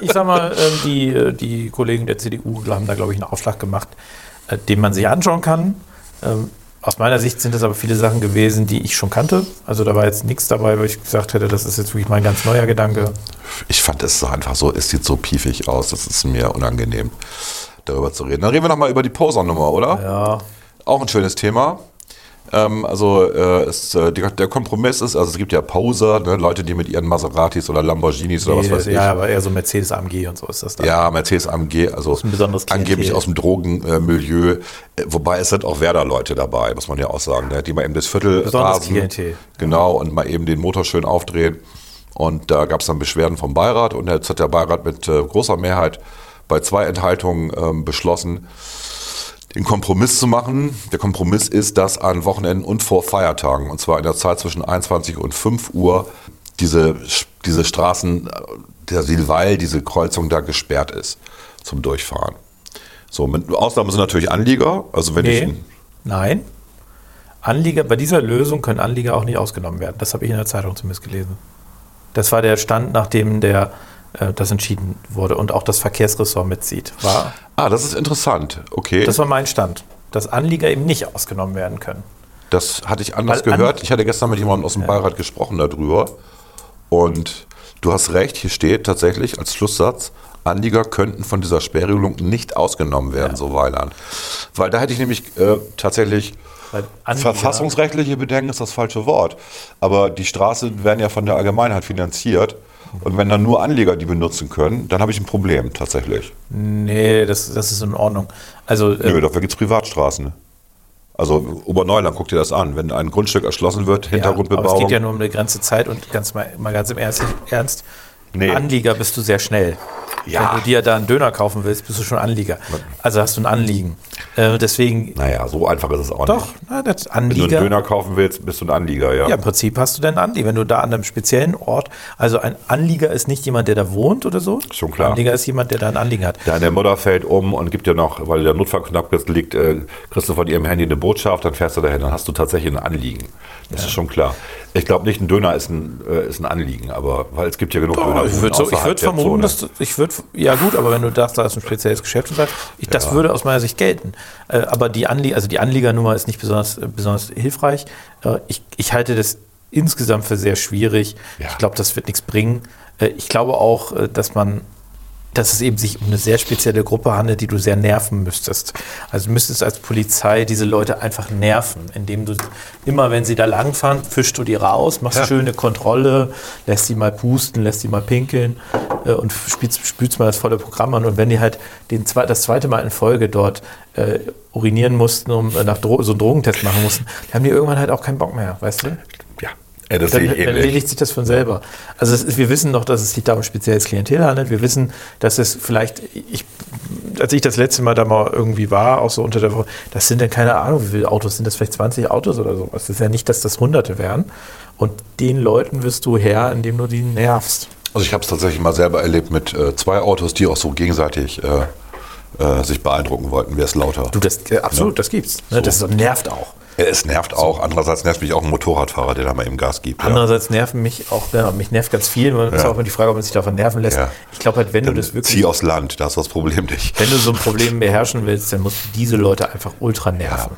ich sag mal, ähm, die, äh, die Kollegen der CDU haben da, glaube ich, einen Aufschlag gemacht, äh, den man sich anschauen kann. Aus meiner Sicht sind es aber viele Sachen gewesen, die ich schon kannte. Also da war jetzt nichts dabei, wo ich gesagt hätte, das ist jetzt wirklich mein ganz neuer Gedanke. Ich fand es so einfach so, es sieht so piefig aus, das ist mir unangenehm, darüber zu reden. Dann reden wir nochmal über die Poser-Nummer, oder? Ja, Auch ein schönes Thema. Ähm, also äh, es, äh, der, der Kompromiss ist, also es gibt ja Poser, ne, Leute, die mit ihren Maseratis oder Lamborghinis oder was weiß ich. ja, aber eher so Mercedes AMG und so ist das dann. Ja, Mercedes AMG, also angeblich aus dem Drogenmilieu. Äh, Wobei es sind auch Werder-Leute dabei, muss man ja auch sagen, ne, die mal eben das Viertel Besonderes rasen, Klientel. Genau, und mal eben den Motor schön aufdrehen. Und da gab es dann Beschwerden vom Beirat und jetzt hat der Beirat mit äh, großer Mehrheit bei zwei Enthaltungen ähm, beschlossen, den Kompromiss zu machen. Der Kompromiss ist, dass an Wochenenden und vor Feiertagen, und zwar in der Zeit zwischen 21 und 5 Uhr, diese, diese Straßen, äh, der Silweil, diese Kreuzung da gesperrt ist zum Durchfahren. So, mit Ausnahmen sind natürlich Anlieger. Also wenn ich, Nee, nein. Anlieger, bei dieser Lösung können Anlieger auch nicht ausgenommen werden. Das habe ich in der Zeitung zumindest gelesen. Das war der Stand, nachdem der, das entschieden wurde und auch das Verkehrsressort mitzieht. War, ah, das ist interessant. Okay, das das, war mein Stand, dass Anlieger eben nicht ausgenommen werden können. hatte ich anders Weil an- gehört. ich hatte gestern mit jemandem aus dem Beirat gesprochen darüber. Und du hast recht, hier steht tatsächlich als Schlusssatz, Anlieger könnten von dieser Sperrregelung nicht ausgenommen werden, so Weiland. Weil da hätte ich nämlich äh, tatsächlich verfassungsrechtliche Bedenken ist das falsche Wort. Aber die Straßen werden ja von der Allgemeinheit finanziert. Und wenn dann nur Anlieger die benutzen können, dann habe ich ein Problem tatsächlich. Nee, das, das ist in Ordnung. Also, äh, Nö, dafür gibt es Privatstraßen. Also Oberneuland, guck dir das an. Wenn ein Grundstück erschlossen wird, ja, aber Hintergrundbebauung. es geht ja nur um eine ganze Zeit und ganz mal, mal ganz im Ernst, Ernst Nee. Anlieger bist du sehr schnell. Ja. Wenn du dir da einen Döner kaufen willst, bist du schon Anlieger. Also hast du ein Anliegen. Äh, deswegen, naja, so einfach ist es auch doch, nicht. na, das Wenn du einen Anlieger. Döner kaufen willst, bist du ein Anlieger, ja. Ja, im Prinzip hast du dann einen Anlieger. Wenn du da an einem speziellen Ort, also ein Anlieger ist nicht jemand, der da wohnt oder so. Schon klar. Anlieger ist jemand, der da ein Anliegen hat. Deine Mutter fällt um und gibt dir noch, weil der Notfall knapp ist, liegt, äh, kriegst du von ihrem Handy eine Botschaft, dann fährst du dahin, dann hast du tatsächlich ein Anliegen. Das ist schon klar. Ich glaube nicht, ein Döner ist ein, äh, ist ein Anliegen, aber weil es gibt ja genug Döner. ich würde so, würd vermuten, dass du- ich würde, ja gut, aber wenn du sagst, da ist ein spezielles Geschäft und sagst, ich, das würde aus meiner Sicht gelten. Äh, aber die Anlieger, also die Anliegernummer ist nicht besonders, äh, besonders hilfreich. Äh, ich, ich halte das insgesamt für sehr schwierig. Ja. Ich glaube, das wird nichts bringen. Äh, ich glaube auch, äh, dass man dass es eben sich um eine sehr spezielle Gruppe handelt, die du sehr nerven müsstest. Also du müsstest als Polizei diese Leute einfach nerven, indem du immer, wenn sie da langfahren, fischst du die raus, machst Ja. schöne Kontrolle, lässt sie mal pusten, lässt sie mal pinkeln äh, und spielst, spielst mal das volle Programm an. Und wenn die halt den, zwe- das zweite Mal in Folge dort äh, urinieren mussten, um äh, nach Dro so einen Drogentest machen mussten, dann haben die irgendwann halt auch keinen Bock mehr, weißt du? Ja, das Dann, sehe dann ich ähnlich. erledigt sich das von selber. Also ist, wir wissen doch, dass es sich da um spezielles Klientel handelt. Wir wissen, dass es vielleicht, ich, als ich das letzte Mal da mal irgendwie war, auch so unter der Woche, das sind dann keine Ahnung, wie viele Autos sind das, vielleicht 20 Autos oder so. Es ist ja nicht, dass das Hunderte wären. Und den Leuten wirst du her, indem du die nervst. Also ich habe es tatsächlich mal selber erlebt mit äh, zwei Autos, die auch so gegenseitig äh, äh, sich beeindrucken wollten, wer ist lauter. Du, das, äh, absolut, das gibt's. Ne? Das nervt auch. Ja, es nervt auch. Andererseits nervt mich auch ein Motorradfahrer, der da mal eben Gas gibt. Ja. Andererseits nerven mich auch, ja, mich nervt ganz viel. Man ist Ja. auch immer die Frage, ob man sich davon nerven lässt. Ja. Ich glaube halt, wenn du das wirklich Zieh aufs Land, da hast du das Problem nicht. Wenn du so ein Problem beherrschen willst, dann musst du diese Leute einfach ultra nerven.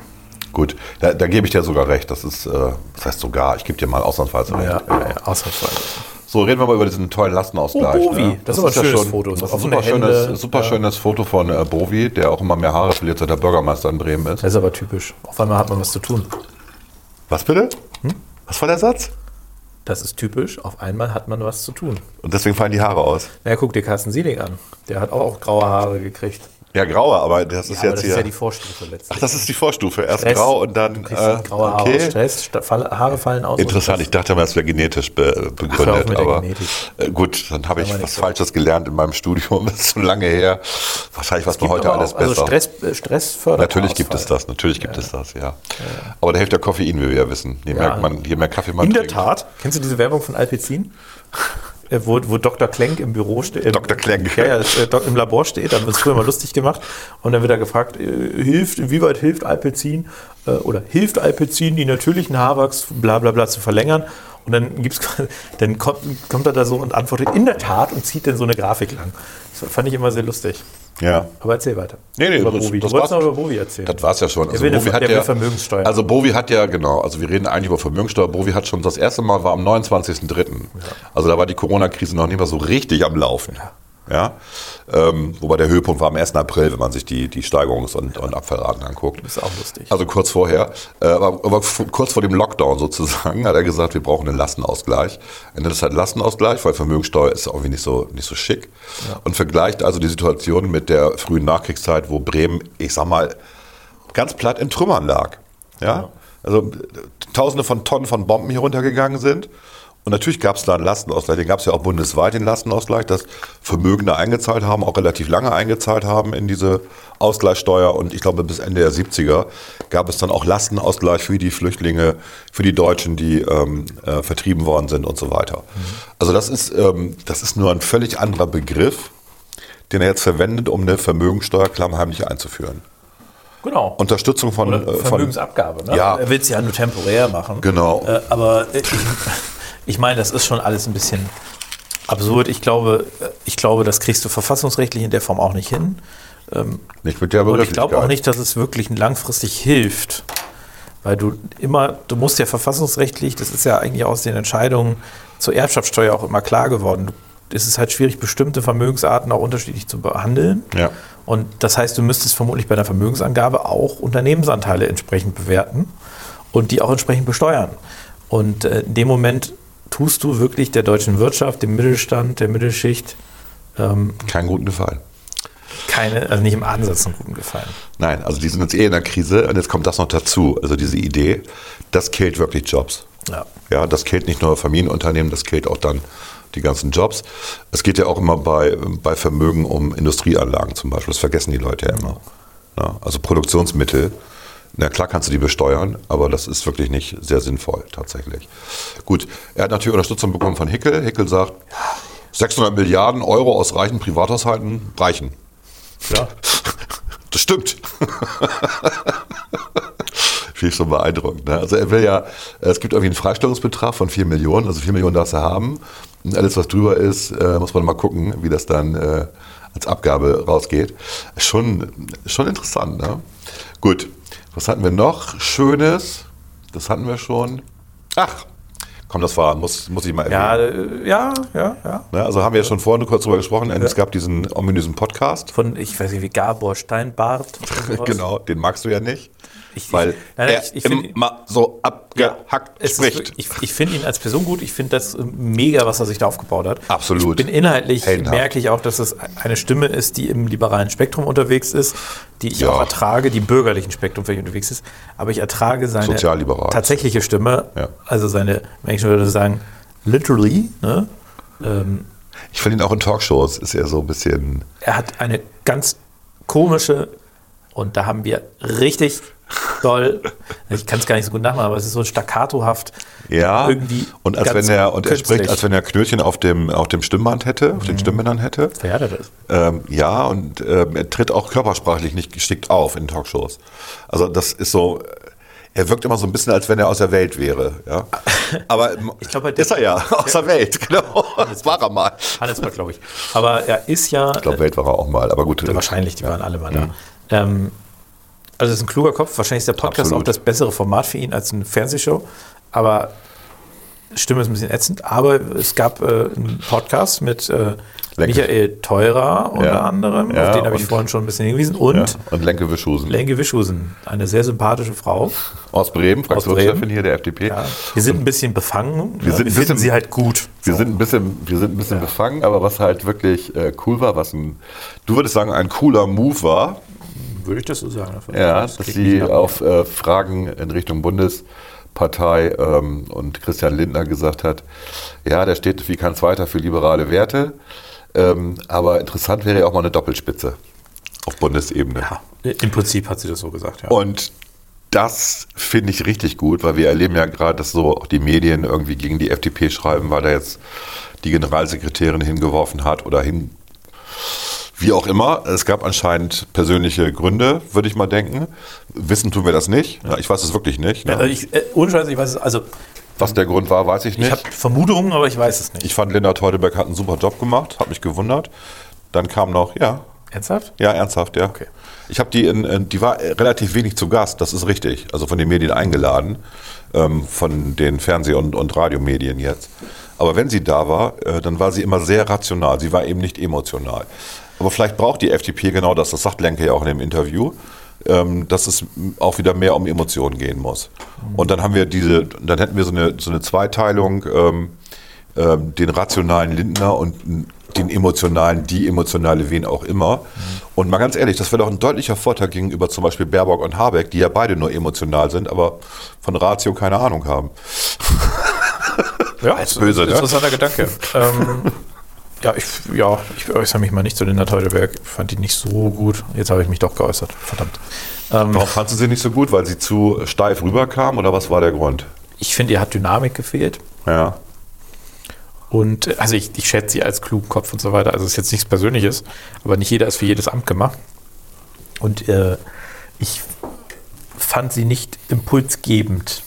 Gut, da, da gebe ich dir sogar recht. Das ist, äh, das heißt sogar, ich gebe dir mal ausnahmsweise recht. Ja, ja, ja, ausnahmsweise. So, reden wir mal über diesen tollen Lastenausgleich. Oh, Bovi. ne? Das ist aber ein schönes Foto. Das ist ein super, schönes, super Ja. schönes Foto von äh, Bovi, der auch immer mehr Haare verliert, seit der Bürgermeister in Bremen ist. Das ist aber typisch. Auf einmal hat man was zu tun. Was bitte? Hm? Was war der Satz? Das ist typisch. Auf einmal hat man was zu tun. Und deswegen fallen die Haare aus. Na, guck dir Carsten Sieling an. Der hat auch graue Haare gekriegt. Ja, graue, aber das ist aber jetzt das hier. ist ja die Vorstufe letztlich. Ach, das ist die Vorstufe. Erst Stress. grau und dann. Du Äh, graue Haare okay. Stress, Haare fallen aus. Interessant, ich dachte mal, es wäre genetisch be begründet. der aber Genetik. äh, gut, dann habe ich was so. Falsches gelernt in meinem Studium. Das ist so lange her. Wahrscheinlich was man heute alles auch, also besser. Stress, äh, Stress fördert Natürlich gibt es das, natürlich gibt es das, ja. Aber da hilft der Koffein, wie wir ja wissen. Je, Ja. mehr, man, je mehr Kaffee man In der trinkt. Tat. Kennst du diese Werbung von Alpecin? Äh, Wo, wo Dr. Klenk im Büro steht. im- Dr. Klenk. Ja, ja, äh, im Labor steht, dann wird es früher mal lustig gemacht. Und dann wird er gefragt, äh, hilft, inwieweit hilft Alpecin äh, oder hilft Alpecin, die natürlichen Haarwachs, bla bla bla, zu verlängern. Und dann, gibt's, dann kommt, kommt er da so und antwortet in der Tat und zieht dann so eine Grafik lang. Das fand ich immer sehr lustig. Ja. Aber erzähl weiter. Nee, nee, über das- Bovi. das du wolltest noch über Bovi erzählen. Das war es ja schon. Also eine- Bovi hat der ja, Vermögenssteuer. Also Bovi hat ja, genau, also wir reden eigentlich über Vermögenssteuer. Bovi hat schon das erste Mal war am 29.03. Also da war die Corona-Krise noch nicht mal so richtig am Laufen. Ja? Ähm, wobei der Höhepunkt war am 1. April, wenn man sich die, die Steigerungs- und, und Abfallraten anguckt. Das ist auch lustig. Also kurz vorher, äh, aber, aber kurz vor dem Lockdown sozusagen, hat er gesagt, wir brauchen einen Lastenausgleich. Er nennt es halt Lastenausgleich, weil Vermögensteuer ist irgendwie nicht so, nicht so schick. Und vergleicht also die Situation mit der frühen Nachkriegszeit, wo Bremen, ich sag mal, ganz platt in Trümmern lag. Ja? Also äh, tausende von Tonnen von Bomben hier runtergegangen sind. Und natürlich gab es da einen Lastenausgleich, den gab es ja auch bundesweit, den Lastenausgleich, dass Vermögende eingezahlt haben, auch relativ lange eingezahlt haben in diese Ausgleichssteuer. Und ich glaube, bis Ende der 70er gab es dann auch Lastenausgleich für die Flüchtlinge, für die Deutschen, die ähm, äh, vertrieben worden sind und so weiter. Also das ist, ähm, das ist nur ein völlig anderer Begriff, den er jetzt verwendet, um eine Vermögensteuer klammheimlich einzuführen. genau. Unterstützung von, Oder äh, Vermögensabgabe. Ne? Ja. Er will es ja nur temporär machen. Genau. Äh, aber äh, ich, meine, das ist schon alles ein bisschen absurd. Ich glaube, ich glaube, das kriegst du verfassungsrechtlich in der Form auch nicht hin. nicht mit der Und ich glaube auch nicht, dass es wirklich langfristig hilft. Weil du immer, du musst ja verfassungsrechtlich, das ist ja eigentlich aus den Entscheidungen zur Erbschaftssteuer auch immer klar geworden. Es ist halt schwierig, bestimmte Vermögensarten auch unterschiedlich zu behandeln. Ja. Und das heißt, du müsstest vermutlich bei der Vermögensangabe auch Unternehmensanteile entsprechend bewerten und die auch entsprechend besteuern. Und äh, in dem Moment tust du wirklich der deutschen Wirtschaft, dem Mittelstand, der Mittelschicht ähm, Keinen guten Gefallen. keine, also nicht im Ansatz einen guten Gefallen. Nein, also die sind jetzt eh in der Krise und jetzt kommt das noch dazu. Also diese Idee, das killt wirklich Jobs. Ja. Ja, das killt nicht nur Familienunternehmen, das killt auch dann die ganzen Jobs. Es geht ja auch immer bei, bei Vermögen um Industrieanlagen zum Beispiel. Das vergessen die Leute ja immer. Ja, also Produktionsmittel, na klar kannst du die besteuern, aber das ist wirklich nicht sehr sinnvoll tatsächlich. Gut, er hat natürlich Unterstützung bekommen von Hickel. Hickel sagt, 600 Milliarden Euro aus reichen Privathaushalten reichen. Ja. Das stimmt. Finde ich schon beeindruckend. Ne? Also er will ja, es gibt irgendwie einen Freistellungsbetrag von 4 Millionen, also 4 Millionen darfst du haben. Und alles, was drüber ist, äh, muss man mal gucken, wie das dann äh, als Abgabe rausgeht. Schon, schon interessant. Ne? Gut, was hatten wir noch Schönes? Das hatten wir schon. Ach, komm, das war, muss, muss ich mal erwähnen. Ja, äh, ja, ja, ja. Ne? Also haben wir ja schon vorhin kurz drüber gesprochen. Es gab diesen ominösen Podcast. Von, ich weiß nicht, wie Gabor Steinbart. Genau, den magst du ja nicht. Ich- weil er ich- ich immer so abgehackt ist spricht. wirklich- ich ich finde ihn als Person gut. Ich finde das äh, mega, was er sich da aufgebaut hat. Absolut. Ich bin inhaltlich, Heldenhaft. merke ich auch, dass es eine Stimme ist, die im liberalen Spektrum unterwegs ist, die ich Ja. auch ertrage, die im bürgerlichen Spektrum vielleicht unterwegs ist. Aber ich ertrage seine tatsächliche Stimme, Ja. also seine, Menschen würde sagen, literally, ne? ähm, ich finde ihn auch in Talkshows, ist er so ein bisschen. er hat eine ganz komische, und da haben wir richtig doll, ich kann es gar nicht so gut nachmachen, aber es ist so staccatohaft. Ja, irgendwie und als wenn er und er spricht, als wenn er Knötchen auf dem, auf dem Stimmband hätte, auf den Stimmbändern hätte. Er das? Ähm, ja, und ähm, er tritt auch körpersprachlich nicht geschickt auf in Talkshows. Also das ist so, er wirkt immer so ein bisschen, als wenn er aus der Welt wäre. Ja? Aber Ich glaub, ist er ja, aus der Welt, genau. Das war er mal. Hannesberg, glaube ich. Aber er ist ja, Ich glaube, Welt war er auch mal, aber gut. äh, wahrscheinlich, die waren alle mal da. Ähm, also, es ist ein kluger Kopf. Wahrscheinlich ist der Podcast Absolut. auch das bessere Format für ihn als eine Fernsehshow. Aber Stimme ist ein bisschen ätzend. Aber es gab äh, einen Podcast mit äh. Michael Teurer unter Ja. anderem. Ja, auf den habe ich vorhin schon ein bisschen hingewiesen. Und Ja, und Lenke Wischhusen. Lenke Wischhusen, eine sehr sympathische Frau. Aus Bremen, Fraktionschefin hier der FDP. Ja. Wir sind ein bisschen befangen. Wir sind ein finden bisschen- sie halt gut. Wir sind ein bisschen, wir sind ein bisschen befangen, aber was halt wirklich äh, cool war, was ein, du würdest sagen, ein cooler Move war, Würde ich das so sagen? ja, Das dass sie auf äh, Fragen in Richtung Bundespartei ähm, und Christian Lindner gesagt hat, ja, der steht wie kein Zweiter für liberale Werte, ähm, aber interessant wäre ja auch mal eine Doppelspitze auf Bundesebene. Ja, im Prinzip hat sie das so gesagt, ja. Und das finde ich richtig gut, weil wir erleben ja gerade, dass so auch die Medien irgendwie gegen die FDP schreiben, weil da jetzt die Generalsekretärin hingeworfen hat oder hin. Wie auch immer, es gab anscheinend persönliche Gründe, würde ich mal denken. Wissen tun wir das nicht. Ja, ich weiß es wirklich nicht. Ja, Ne? ich, äh, ohne Scheiß, ich weiß es, also Was der Grund war, weiß ich ich nicht. habe Vermutungen, aber ich weiß es nicht. Ich fand, Linda Teuteberg hat einen super Job gemacht, hat mich gewundert. Dann kam noch, ja, Ernsthaft? ja, ernsthaft, ja. Okay. Ich habe die, in, in, die war relativ wenig zu Gast, das ist richtig. Also von den Medien eingeladen, ähm, von den Fernseh- und, und Radiomedien jetzt. Aber wenn sie da war, äh, dann war sie immer sehr rational. Sie war eben nicht emotional. Aber vielleicht braucht die FDP genau das, das sagt Lenke ja auch in dem Interview, ähm, dass es auch wieder mehr um Emotionen gehen muss. Und dann haben wir diese, dann hätten wir so eine, so eine Zweiteilung, ähm, ähm, den rationalen Lindner und den emotionalen, die emotionale wen auch immer. Und mal ganz ehrlich, das wäre doch ein deutlicher Vorteil gegenüber zum Beispiel Baerbock und Habeck, die ja beide nur emotional sind, aber von Ratio keine Ahnung haben. Ja, das ist böse, ne? interessanter Gedanke. ähm, ja, ich, ja, ich äußere mich mal nicht zu Linda Teuteberg. Ich fand die nicht so gut. Jetzt habe ich mich doch geäußert. Verdammt. Ähm, Warum fandst du sie nicht so gut? Weil sie zu steif rüberkam oder was war der Grund? ich finde, ihr hat Dynamik gefehlt. Ja. Und also ich, ich schätze sie als klugen Kopf und so weiter. Also es ist jetzt nichts Persönliches, aber nicht jeder ist für jedes Amt gemacht. Und äh, ich fand sie nicht impulsgebend.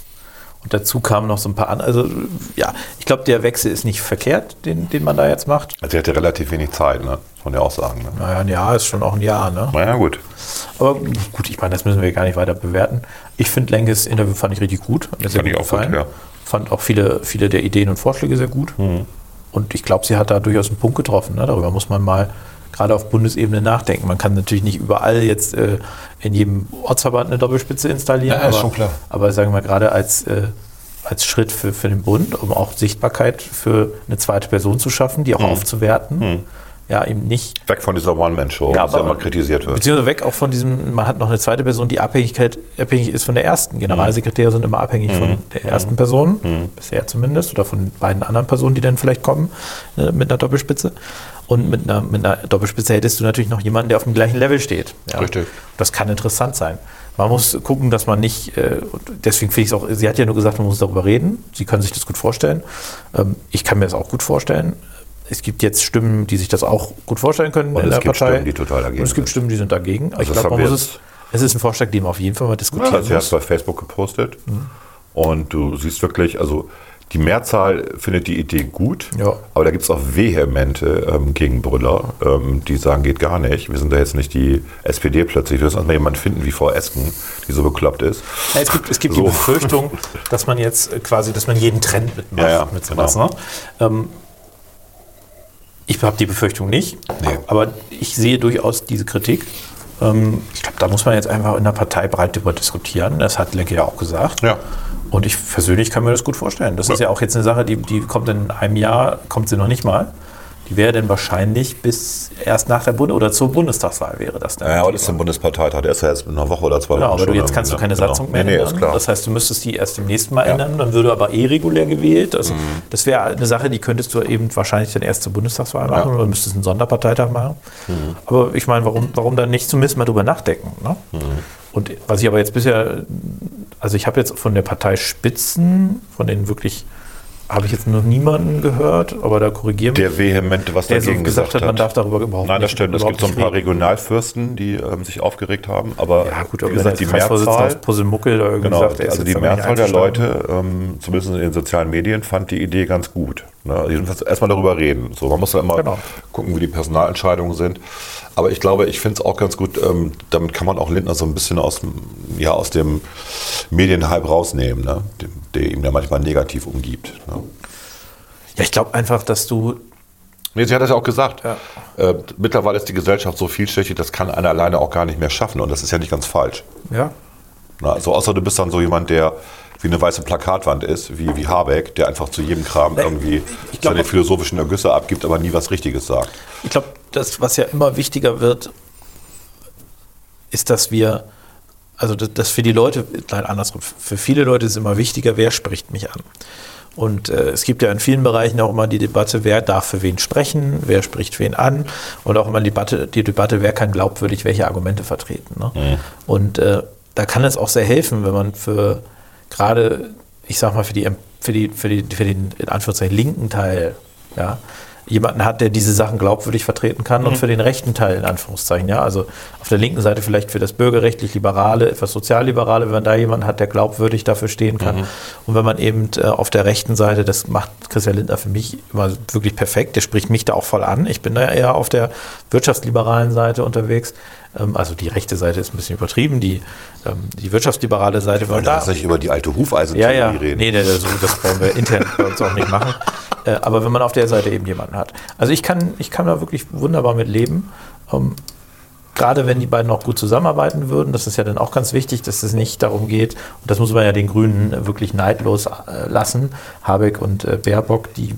Und dazu kamen noch so ein paar andere. Also ja, ich glaube, der Wechsel ist nicht verkehrt, den, den man da jetzt macht. Also sie hatte relativ wenig Zeit, ne? Muss man ja auch sagen. Ne? Naja, ein Jahr ist schon auch ein Jahr, ne? Naja, gut. Aber gut, ich meine, das müssen wir gar nicht weiter bewerten. Ich finde Lenkes Interview fand ich richtig gut. Sehr Fand ich gut auch gut, gefallen. ja. Fand auch viele, viele der Ideen und Vorschläge sehr gut. Mhm. Und ich glaube, sie hat da durchaus einen Punkt getroffen. Ne? Darüber muss man mal gerade auf Bundesebene nachdenken. Man kann natürlich nicht überall jetzt äh, in jedem Ortsverband eine Doppelspitze installieren. Ja, ist aber, schon klar. aber sagen wir mal, gerade als, äh, als Schritt für, für den Bund, um auch Sichtbarkeit für eine zweite Person zu schaffen, die auch Mhm. aufzuwerten. Ja, eben nicht Weg von dieser One-Man-Show, Ja, aber- immer kritisiert wird. Beziehungsweise weg auch von diesem, man hat noch eine zweite Person, die Abhängigkeit, abhängig ist von der ersten. Generalsekretäre sind immer abhängig von der ersten Person, bisher zumindest, oder von beiden anderen Personen, die dann vielleicht kommen äh, mit einer Doppelspitze. Und mit einer, mit einer Doppelspitze hättest du natürlich noch jemanden, der auf dem gleichen Level steht. Ja. Richtig. Das kann interessant sein. Man muss gucken, dass man nicht, äh, deswegen finde ich es auch, sie hat ja nur gesagt, man muss darüber reden. Sie können sich das gut vorstellen. Ähm, ich kann mir das auch gut vorstellen. Es gibt jetzt Stimmen, die sich das auch gut vorstellen können Und in es der gibt Partei. Stimmen, die total dagegen Und es gibt. Stimmen, die sind dagegen. Ich Also das glaube, man muss es, es ist ein Vorschlag, den man auf jeden Fall mal diskutieren Ja, sie hat es muss. bei Facebook gepostet. Und du siehst wirklich, also die Mehrzahl findet die Idee gut, Ja. aber da gibt es auch vehemente ähm, Gegenbrüller, ähm, die sagen, geht gar nicht. Wir sind da jetzt nicht die SPD plötzlich. Wir müssen erstmal jemanden finden wie Frau Esken, die so bekloppt ist. Ja, es gibt, es gibt die So. Befürchtung, dass man jetzt quasi, dass man jeden Trend mitmacht Ja, ja, mit sowas. genau. Ne? Ähm, ich habe die Befürchtung nicht, Nee. aber ich sehe durchaus diese Kritik. Ähm, ich glaube, da muss man jetzt einfach in der Partei breit darüber diskutieren. Das hat Lenke ja auch gesagt. Ja. Und ich persönlich kann mir das gut vorstellen. Das ist ja auch jetzt eine Sache, die, die kommt in einem Jahr, kommt sie noch nicht mal. Wäre dann wahrscheinlich bis erst nach der Bund oder zur Bundestagswahl wäre das dann. Ja, das ist ein Bundesparteitag, der ist ja erst in einer Woche oder zwei Genau, Wochen aber du jetzt kannst du keine ne? Satzung mehr Nee, nee, ändern. Das heißt, du müsstest die erst im nächsten Mal ändern, dann würde aber eh regulär gewählt. Also, Das wäre eine Sache, die könntest du eben wahrscheinlich dann erst zur Bundestagswahl machen Mhm. Ja. Mhm. oder müsstest einen Sonderparteitag machen. Aber ich meine, warum, warum dann nicht zumindest mal drüber nachdenken? Ne? Mhm. Und was ich aber jetzt bisher, also ich habe jetzt von der Partei Spitzen, von denen wirklich, habe ich jetzt noch niemanden gehört, aber da korrigieren der vehement was der so dagegen gesagt hat, man darf darüber überhaupt Nein, das nicht- stimmt. Es gibt so ein paar reden. Regionalfürsten, die ähm, sich aufgeregt haben. Aber Ja, gut, wie aber gesagt, die Mehrzahl, aus Puzzlemuckel da irgendwie genau, sagt, also die Mehrzahl der. Leute, ähm, zumindest in den sozialen Medien, fand die Idee ganz gut. Ne? Jedenfalls erstmal darüber reden. So, man muss ja immer Genau. gucken, wie die Personalentscheidungen sind. Aber ich glaube, ich finde es auch ganz gut, ähm, damit kann man auch Lindner so ein bisschen aus, dem- ja, aus dem Medienhype rausnehmen, ne? der, der ihm ja manchmal negativ umgibt. Ne? Ja, ich glaube einfach, dass du Nee, sie hat das ja auch gesagt. Ja. Äh, mittlerweile ist die Gesellschaft so vielschichtig, das kann einer alleine auch gar nicht mehr schaffen. Und das ist ja nicht ganz falsch. Ja. Na, also außer du bist dann so jemand, der wie eine weiße Plakatwand ist, wie, wie Habeck, der einfach zu jedem Kram irgendwie glaub- seine philosophischen Ergüsse abgibt, aber nie was Richtiges sagt. Ich glaube, das, was ja immer wichtiger wird, ist, dass wir, also das, das für die Leute, nein, andersrum, für viele Leute ist es immer wichtiger, wer spricht mich an. Und äh, es gibt ja in vielen Bereichen auch immer die Debatte, wer darf für wen sprechen, wer spricht wen an und auch immer die Debatte, die Debatte wer kann glaubwürdig welche Argumente vertreten. Ne? Und äh, da kann es auch sehr helfen, wenn man für gerade, ich sag mal, für, die, für, die, für, die, für den in Anführungszeichen linken Teil, ja, jemanden hat, der diese Sachen glaubwürdig vertreten kann und für den rechten Teil in Anführungszeichen, ja, also auf der linken Seite vielleicht für das bürgerrechtlich-liberale, etwas sozialliberale, wenn man da jemanden hat, der glaubwürdig dafür stehen kann. Und wenn man eben äh, auf der rechten Seite, das macht Christian Lindner für mich immer wirklich perfekt, der spricht mich da auch voll an. Ich bin da eher auf der wirtschaftsliberalen Seite unterwegs. Ähm, also die rechte Seite ist ein bisschen übertrieben, die, ähm, die wirtschaftsliberale Seite wollen da. nicht über die alte Hufeisen Ja, ja. reden. Nee, nee, das, das wollen wir intern bei uns auch nicht machen. Äh, aber wenn man auf der Seite eben jemanden hat. Also ich kann, ich kann da wirklich wunderbar mit leben. Ähm, gerade wenn die beiden auch gut zusammenarbeiten würden, das ist ja dann auch ganz wichtig, dass es nicht darum geht, und das muss man ja den Grünen wirklich neidlos äh, lassen, Habeck und äh, Baerbock, die,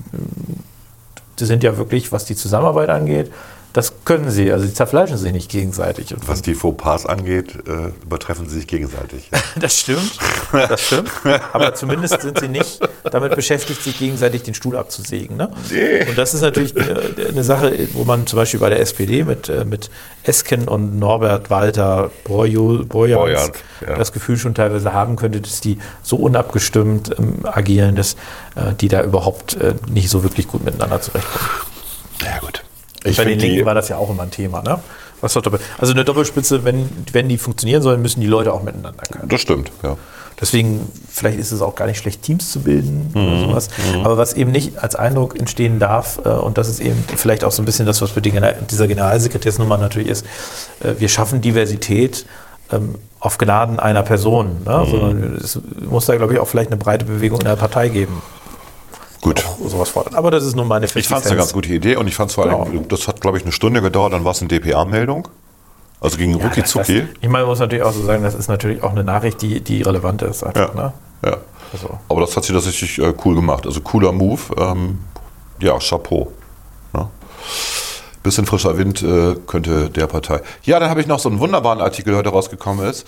die sind ja wirklich, was die Zusammenarbeit angeht, das können sie. Also sie zerfleischen sich nicht gegenseitig. Und Was die Fauxpas angeht, äh, übertreffen sie sich gegenseitig. das stimmt, das stimmt. Aber zumindest sind sie nicht damit beschäftigt, sich gegenseitig den Stuhl abzusägen. Ne? Und das ist natürlich äh, eine Sache, wo man zum Beispiel bei der SPD mit, äh, mit Esken und Norbert Walter Borjans, ja. das Gefühl schon teilweise haben könnte, dass die so unabgestimmt ähm, agieren, dass äh, die da überhaupt äh, nicht so wirklich gut miteinander zurechtkommen. Ja, gut. Bei den Linken war das ja auch immer ein Thema. Ne? Was also eine Doppelspitze, wenn, wenn die funktionieren sollen, müssen die Leute auch miteinander können. das stimmt, ja. Deswegen, vielleicht ist es auch gar nicht schlecht, Teams zu bilden Mhm. oder sowas. Aber was eben nicht als Eindruck entstehen darf, äh, und das ist eben vielleicht auch so ein bisschen das, was mit dieser Generalsekretärsnummer natürlich ist, äh, wir schaffen Diversität ähm, auf Gnaden einer Person. Ne? Mhm. Sondern es muss da, glaube ich, auch vielleicht eine breite Bewegung in der Partei geben. Gut. Sowas fordert. Aber das ist nur meine Ich fand es eine ganz gute Idee und ich fand es vor allem, Genau. das hat, glaube ich, eine Stunde gedauert, dann war es eine DPA-Meldung. Also ging rucki zucki. Ich meine, man muss natürlich auch so sagen, das ist natürlich auch eine Nachricht, die, die relevant ist. Einfach, Ja. ne? ja. Also. Aber das hat sie tatsächlich äh, cool gemacht. Also cooler Move. Ähm, ja, Chapeau. Ja. Bisschen frischer Wind äh, könnte der Partei. Ja, dann habe ich noch so einen wunderbaren Artikel, der heute rausgekommen ist.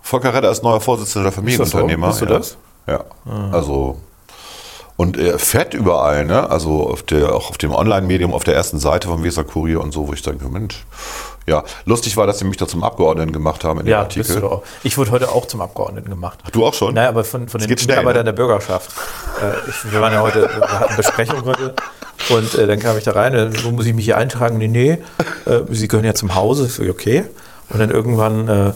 Volker Redder ist neuer Vorsitzender der Familienunternehmer. Ist das so? Wusstest du ja. Ja, also und er fährt überall, ne? Also auf der, auch auf dem Online-Medium, auf der ersten Seite vom Weser Kurier und so, wo ich denke, Mensch, ja, lustig war, dass sie mich da zum Abgeordneten gemacht haben in dem Ja, Artikel. bist du auch. Ich wurde heute auch zum Abgeordneten gemacht. Du auch schon? Naja, aber von, von den Mitarbeitern ne? der Bürgerschaft. Äh, ich, wir waren ja heute, wir hatten Besprechung heute und äh, dann kam ich da rein, äh, wo muss ich mich hier eintragen? Nee, nee, äh, Sie gehören ja zum Hause. Ich so, okay. Und dann irgendwann äh,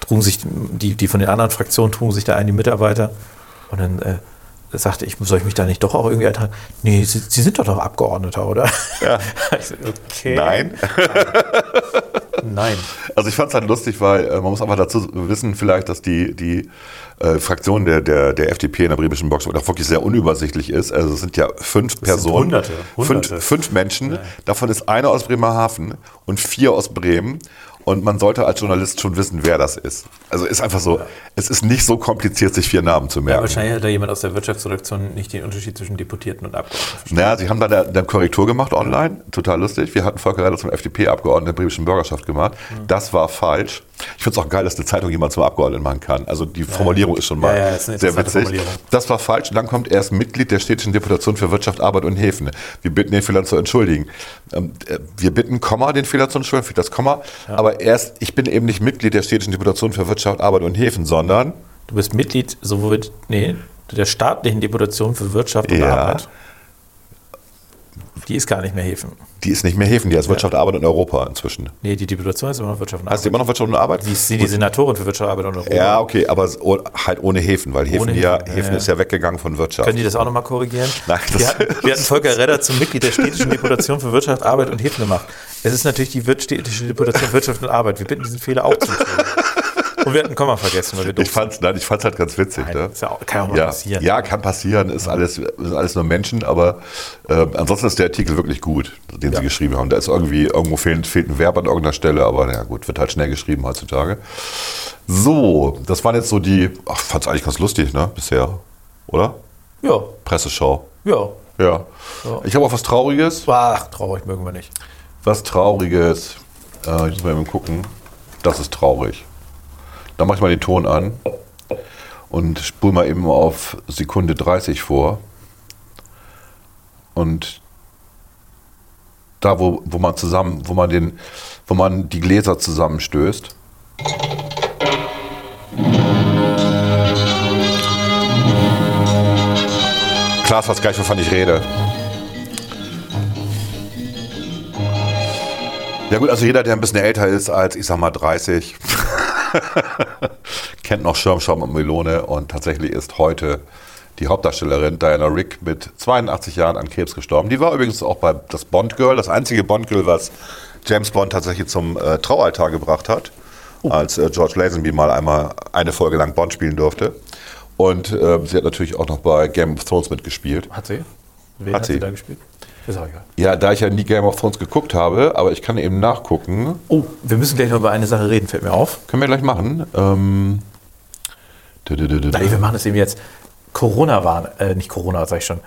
trugen sich die, die von den anderen Fraktionen trugen sich da ein, die Mitarbeiter. Und dann äh, sagte ich, soll ich mich da nicht doch auch irgendwie eintragen? Nee, Sie, Sie sind doch doch Abgeordneter, oder? Ja. Okay. Nein. Nein. Also ich fand es halt lustig, weil äh, man muss einfach dazu wissen, vielleicht, dass die, die äh, Fraktion der, der, der FDP in der bremischen Box auch wirklich sehr unübersichtlich ist. Also es sind ja fünf Personen, Hunderte, Hunderte. Fünf, fünf Menschen. Davon ist einer aus Bremerhaven und vier aus Bremen. Und man sollte als Journalist schon wissen, wer das ist. Also ist einfach so, es ist nicht so kompliziert, sich vier Namen zu Ja, merken. wahrscheinlich hat da jemand aus der Wirtschaftsredaktion nicht den Unterschied zwischen Deputierten und Abgeordneten. Naja, sie haben da eine, eine Korrektur gemacht online, total lustig. Wir hatten Volker Redder zum FDP-Abgeordneten der bremischen Bürgerschaft gemacht. Mhm. Das war falsch. Ich finde es auch geil, dass eine Zeitung jemand zum Abgeordneten machen kann. Also die Formulierung ist schon mal Ja, ja, ist sehr witzig. Das war falsch. Und dann kommt er ist Mitglied der städtischen Deputation für Wirtschaft, Arbeit und Häfen. Wir bitten den Fehler zu entschuldigen. Ähm, äh, wir bitten Komma, den Fehler zu entschuldigen, für das Komma. Aber erst, ich bin eben nicht Mitglied der städtischen Deputation für Wirtschaft, Arbeit und Häfen, sondern Du bist Mitglied sowohl nee, der staatlichen Deputation für Wirtschaft und Ja. Arbeit. Die ist gar nicht mehr Häfen. die ist nicht mehr Häfen, die heißt Wirtschaft, Arbeit und Europa inzwischen. Nee, die Deputation ist immer noch Wirtschaft und Heißt die Arbeit. immer noch Wirtschaft und Arbeit? Sie ist die Senatorin für Wirtschaft, Arbeit und Europa. Ja, okay, aber so- halt ohne Häfen, weil Häfen, Ohne ja, Häfen, ja, Häfen ja. ist ja weggegangen von Wirtschaft. Können die das auch nochmal korrigieren? Nein, das- wir, hatten, wir hatten Volker Redder zum Mitglied der städtischen Deputation für Wirtschaft, Arbeit und Häfen gemacht. Es ist natürlich die städtische Deputation für Wirtschaft und Arbeit. Wir bitten diesen Fehler auch zu entschuldigen. Und wir hatten Komma vergessen, weil wir doof ich fand's, nein, ich fand's halt ganz witzig. Nein, ne? ja auch- kann ja auch mal ja, passieren. Ja, kann passieren, ist alles, sind alles nur Menschen, aber äh, ansonsten ist der Artikel wirklich gut, den sie geschrieben haben. Da ist irgendwie, irgendwo fehlt, fehlt ein Verb an irgendeiner Stelle, aber ja gut, wird halt schnell geschrieben heutzutage. So, das waren jetzt so die, ach, fand's eigentlich ganz lustig, ne, bisher, oder? Ja, Presseschau. ja. Ja. Ich habe auch was Trauriges. Ach, traurig mögen wir nicht. Was Trauriges. Äh, ich muss mal eben gucken. Das ist traurig. Dann mach ich mal den Ton an und spul mal eben auf Sekunde 30 vor. Und da, wo, wo man zusammen, wo man den, wo man die Gläser zusammenstößt. Klaas weiß gleich, wovon ich rede. Ja gut, also jeder, der ein bisschen älter ist als, ich sag mal, 30, kennt noch Schirmschaum und Melone und tatsächlich ist heute die Hauptdarstellerin Diana Rick mit 82 Jahren an Krebs gestorben. Die war übrigens auch bei das Bond Girl, das einzige Bond Girl, was James Bond tatsächlich zum äh, Traualtar gebracht hat, als äh, George Lazenby mal einmal eine Folge lang Bond spielen durfte. Und äh, sie hat natürlich auch noch bei Game of Thrones mitgespielt. Hat sie? Wen Hat hat, sie. sie. da gespielt? Ist auch egal. Ja, da ich ja nie Game of Thrones geguckt habe, aber ich kann eben nachgucken. Oh, wir müssen gleich noch über eine Sache reden, fällt mir auf. Können wir gleich machen. Ähm, Nein, wir machen das eben jetzt. Corona-Warn, äh, nicht Corona, sag ich schon.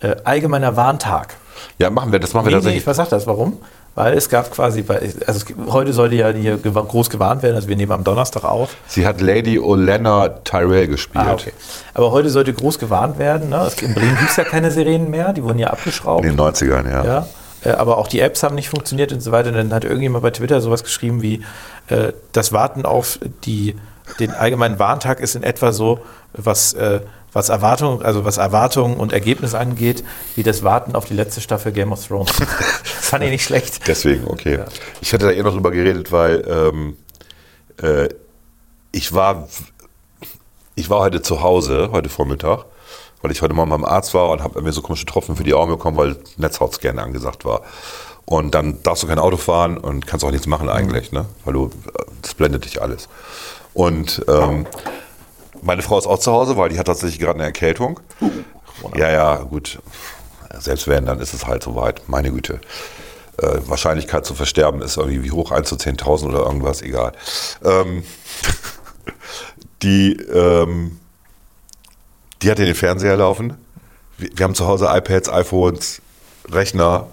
Äh, allgemeiner Warntag. Ja, machen wir, das machen wir Nee, nee, tatsächlich. ich sag das, warum? Weil es gab quasi, also es, heute sollte ja hier groß gewarnt werden, also wir nehmen am Donnerstag auf. Sie hat Lady Olenna Tyrell gespielt. Ah, okay. Aber heute sollte groß gewarnt werden. Ne? In Bremen gibt es ja keine Sirenen mehr, die wurden ja abgeschraubt. In den 90ern, ja. Ja, äh, aber auch die Apps haben nicht funktioniert und so weiter. Und dann hat irgendjemand bei Twitter sowas geschrieben wie, äh, das Warten auf die, den allgemeinen Warntag ist in etwa so, was, äh, was Erwartung, also was Erwartungen und Ergebnis angeht, wie das Warten auf die letzte Staffel Game of Thrones. das fand ich nicht schlecht. Deswegen, okay. Ich hatte da eh noch drüber geredet, weil ähm, äh, ich war ich war heute zu Hause, heute Vormittag, weil ich heute Morgen beim Arzt war und habe mir so komische Tropfen für die Augen bekommen, weil Netzhautscan angesagt war. Und dann darfst du kein Auto fahren und kannst auch nichts machen eigentlich, ne? Weil du, das blendet dich alles. Und ähm, meine Frau ist auch zu Hause, weil die hat tatsächlich gerade eine Erkältung. Ja, ja, gut. Selbst wenn, dann ist es halt soweit. Meine Güte. Äh, Wahrscheinlichkeit zu versterben ist irgendwie wie hoch 1 zu 10.000 oder irgendwas, egal. Ähm, die, ähm, die hatte den Fernseher laufen. Wir, wir haben zu Hause iPads, iPhones, Rechner.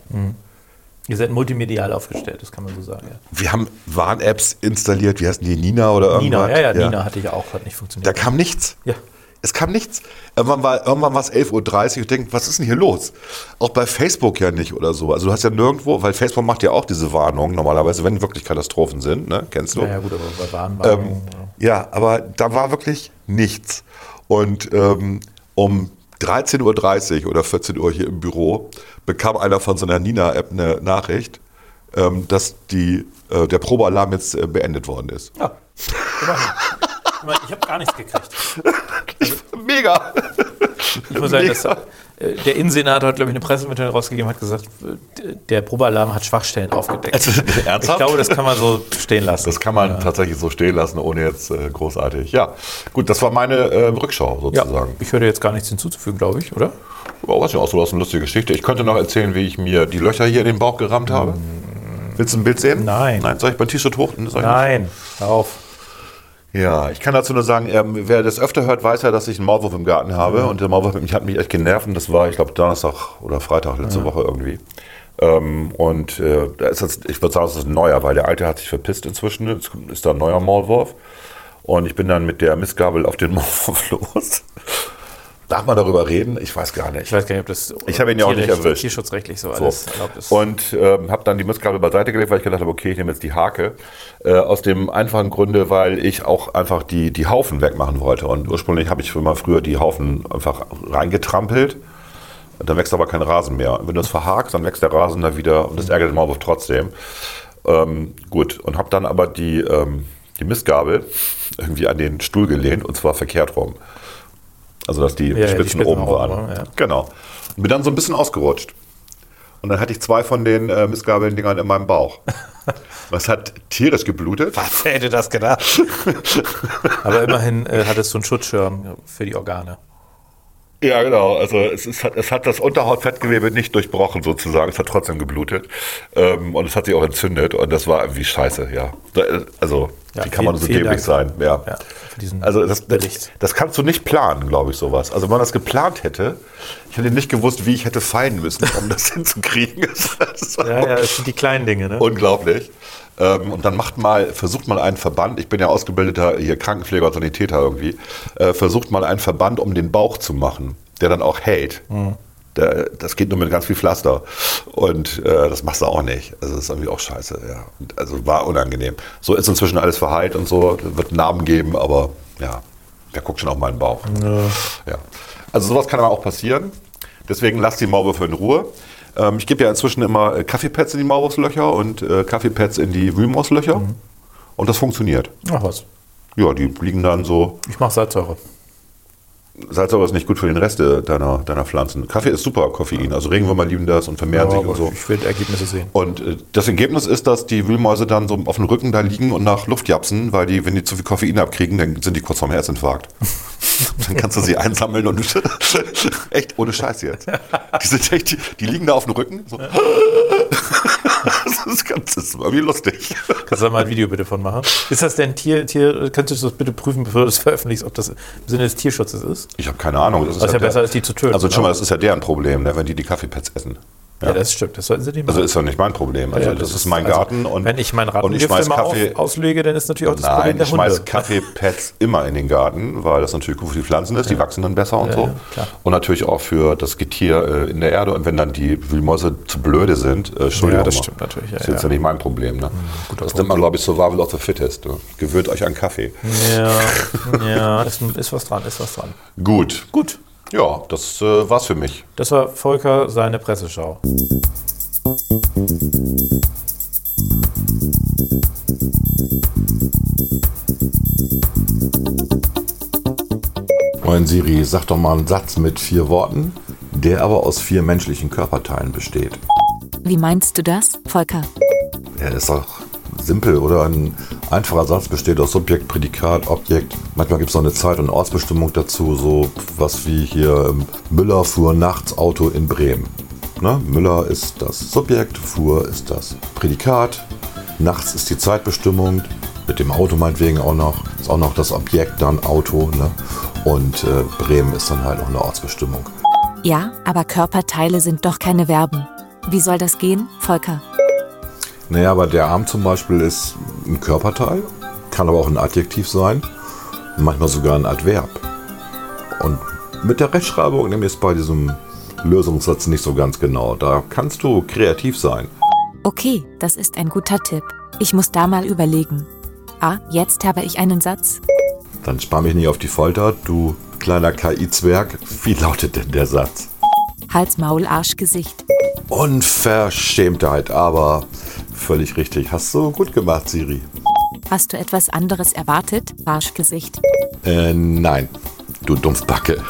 Ihr seid multimedial aufgestellt, das kann man so sagen. Ja. Wir haben Warn-Apps installiert. Wie heißen die? Nina oder irgendwas? Nina, ja, ja, Nina hatte ich auch, hat nicht Da funktioniert. kam nichts. Ja. Es kam nichts. Irgendwann war, irgendwann war es 11.30 Uhr und denke, was ist denn hier los? Auch bei Facebook ja nicht oder so. Also du hast ja nirgendwo, weil Facebook macht ja auch diese Warnung normalerweise, wenn wirklich Katastrophen sind, ne? Kennst du? Ja, ja, gut, aber bei Warnwarnungen. Ja, aber da war wirklich nichts. Und ähm, um 13.30 Uhr oder 14 Uhr hier im Büro bekam einer von so einer Nina-App eine Nachricht, ähm, dass die, äh, der Probealarm jetzt äh, beendet worden ist. ja. Immerhin, Ich habe gar nichts gekriegt. Mega! Ich muss sagen, dass, äh, der Innensenator hat, glaube ich, eine Pressemitteilung rausgegeben, hat gesagt, äh, der Probealarm hat Schwachstellen aufgedeckt. Also, ernsthaft? Ich glaube, das kann man so stehen lassen. Das kann man tatsächlich so stehen lassen, ohne jetzt äh, großartig. Ja, gut, das war meine äh, Rückschau ja, sozusagen. ich höre jetzt gar nichts hinzuzufügen, glaube ich, oder? Oh, was ja auch so was eine lustige Geschichte. Ich könnte noch erzählen, wie ich mir die Löcher hier in den Bauch gerammt habe. Willst du ein Bild sehen? Nein. Nein, soll ich mein T-Shirt hoch? Nein, hör auf. Ja, ich kann dazu nur sagen, ähm, wer das öfter hört, weiß ja, dass ich einen Maulwurf im Garten habe. Und der Maulwurf hat mich, hat mich echt genervt. Und das war, ich glaube, Donnerstag oder Freitag letzte Woche irgendwie. Ähm, und äh, da ist das, ich würde sagen, das ist ein neuer, weil der alte hat sich verpisst inzwischen. Jetzt ist da ein neuer Maulwurf. Und ich bin dann mit der Mistgabel auf den Maulwurf los. Darf man darüber reden? Ich weiß gar nicht. Ich weiß gar nicht, ob das Ich habe ihn ja auch nicht erwischt. tierschutzrechtlich so So. alles erlaubt ist. Und ähm, habe dann die Mistgabel beiseite gelegt, weil ich gedacht habe, okay, ich nehme jetzt die Hake. Äh, aus dem einfachen Grunde, weil ich auch einfach die, die Haufen wegmachen wollte. Und ursprünglich habe ich immer früher die Haufen einfach reingetrampelt. Und dann wächst aber kein Rasen mehr. Und wenn du es verhakst, dann wächst der Rasen da wieder und das ärgert den Maulwurf trotzdem. Ähm, gut, und habe dann aber die, ähm, die Mistgabel irgendwie an den Stuhl gelehnt und zwar verkehrt rum. Also, dass die ja, die Spitzen, Spitzen oben oben waren. waren, ja. Genau. Und bin dann so ein bisschen ausgerutscht. Und dann hatte ich zwei von den äh, Mistgabeln-Dingern in meinem Bauch. Was hat tierisch geblutet. Wer hätte das gedacht? Aber immerhin äh, hattest du einen Schutzschirm für die Organe. Ja, genau. Also es, ist, es hat das Unterhautfettgewebe nicht durchbrochen sozusagen. Es hat trotzdem geblutet. Ähm, und es hat sich auch entzündet. Und das war irgendwie scheiße, ja. Äh, Also, Ja, wie kann man so dämlich sein? Ja. Ja, also das, das, das kannst du nicht planen, glaube ich, sowas. Also wenn man das geplant hätte, ich hätte nicht gewusst, wie ich hätte fallen müssen, um das hinzukriegen. Das Ja, ja, das sind die kleinen Dinge, ne? Unglaublich. Ähm, und dann macht mal, versucht mal einen Verband, ich bin ja ausgebildeter hier Krankenpfleger und Sanitäter irgendwie, äh, versucht mal einen Verband um den Bauch zu machen, der dann auch hält. Der, das geht nur mit ganz viel Pflaster. Und äh, das machst du auch nicht. Also das ist irgendwie auch scheiße, ja. Und Also war unangenehm. So ist inzwischen alles verheilt und so, wird Narben geben, aber ja, der guckt schon auf meinen Bauch. Ja. Also sowas kann aber auch passieren. Deswegen lasst die Maulwürfe in Ruhe. Ähm, ich gebe ja inzwischen immer äh, Kaffeepads in die Maulwurfslöcher und äh, Kaffeepads in die Wühlmauslöcher. Und das funktioniert. Ach was. Ja, die liegen dann so. Ich mache Salzsäure. Salzsäure ist nicht gut für den Rest deiner, deiner Pflanzen. Kaffee ist super, Koffein. Also Regenwürmer lieben das und vermehren sich und so. Ich will Ergebnisse sehen. Und äh, das Ergebnis ist, dass die Wühlmäuse dann so auf dem Rücken da liegen und nach Luft japsen, weil die, wenn die zu viel Koffein abkriegen, dann sind die kurz vorm Herzinfarkt. dann kannst du sie einsammeln und echt ohne Scheiß jetzt. Die sind echt, die, die liegen da auf dem Rücken. So. das ist ganz, das ist irgendwie lustig. Kannst du da mal ein Video bitte von machen? Ist das denn Tier, Tier, könntest du das bitte prüfen, bevor du das veröffentlichst, ob das im Sinne des Tierschutzes ist? Ich habe keine Ahnung. Das Was ja der- besser ist, die zu töten. Also schon mal, das ist ja deren Problem, ne, wenn die die Kaffeepads essen. Ja. das stimmt, das sollten sie nicht machen. Also ist ja nicht mein Problem. Also Ja, das, ist mein also, Garten und wenn ich meinen ich schmeiß mal Kaffee. auf, auslege, dann ist natürlich auch das Nein, Problem der ich schmeiß Hunde. Kaffeepads immer in den Garten, weil das natürlich gut für die Pflanzen ist, die wachsen dann besser und Ja, so. ja, und natürlich auch für das Getier äh, in der Erde. Und wenn dann die Wühlmäuse zu blöde sind, äh, Entschuldigung. Ja, das mal. stimmt natürlich, ja, das ist jetzt ja. ja nicht mein Problem. Ne? guter das nennt man, glaube ich, Survival of the Fittest. Ne? Gewöhnt euch an Kaffee. Ja, ja ist, ist was dran, ist was dran. Gut. Gut, Ja, das äh, war's für mich. das war Volker seine Presseschau. Moin Siri, sag doch mal einen Satz mit vier Worten, der aber aus vier menschlichen Körperteilen besteht. Wie meinst du das, Volker? Ja, ist doch simpel, oder? Ein einfacher Satz besteht aus Subjekt, Prädikat, Objekt. Manchmal gibt es noch eine Zeit- und Ortsbestimmung dazu, so was wie hier ähm, Müller fuhr nachts Auto in Bremen. Ne? Müller ist das Subjekt, fuhr ist das Prädikat, nachts ist die Zeitbestimmung, mit dem Auto meinetwegen auch noch, ist auch noch das Objekt, dann Auto. Ne? Und äh, Bremen ist dann halt noch eine Ortsbestimmung. Ja, aber Körperteile sind doch keine Verben. Wie soll das gehen, Volker? Naja, aber der Arm zum Beispiel ist ein Körperteil, kann aber auch ein Adjektiv sein, manchmal sogar ein Adverb. Und mit der Rechtschreibung nehme ich es bei diesem Lösungssatz nicht so ganz genau. Da kannst du kreativ sein. Okay, das ist ein guter Tipp. Ich muss da mal überlegen. Ah, jetzt habe ich einen Satz. Dann spar mich nicht auf die Folter, du kleiner KI-Zwerg. Wie lautet denn der Satz? Hals, Maul, Arsch, Gesicht. Unverschämtheit, aber völlig richtig. Hast du gut gemacht, Siri. Hast du etwas anderes erwartet, Arschgesicht? Äh, nein, du Dumpfbacke.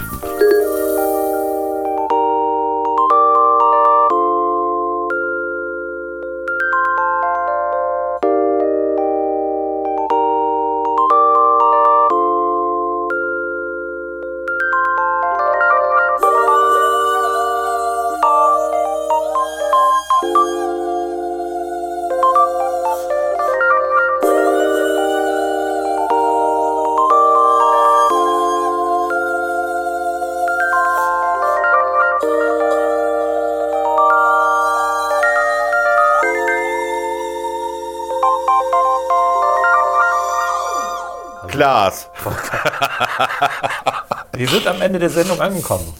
Klaas. Wir sind am Ende der Sendung angekommen.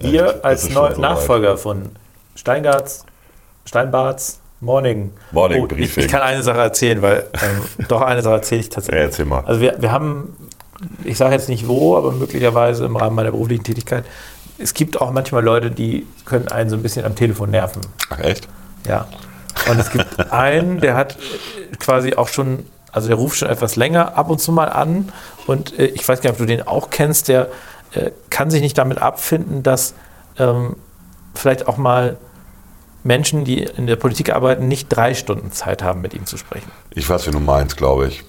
Ihr als Neu soweit. Nachfolger von Steingarts, Steinbarts, Morning. Morning Oh, ich, Briefing. ich kann eine Sache erzählen, weil ähm, doch eine Sache erzähle ich tatsächlich. Ja, erzähl mal. Also wir, wir haben, ich sage jetzt nicht wo, aber möglicherweise im Rahmen meiner beruflichen Tätigkeit, es gibt auch manchmal Leute, die können einen so ein bisschen am Telefon nerven. Ach echt? Ja. Und es gibt einen, der hat äh, quasi auch schon, also der ruft schon etwas länger ab und zu mal an. Und äh, ich weiß gar nicht, ob du den auch kennst, der äh, kann sich nicht damit abfinden, dass ähm, vielleicht auch mal Menschen, die in der Politik arbeiten, nicht drei Stunden Zeit haben, mit ihm zu sprechen. Ich weiß, wie du meinst, glaube ich.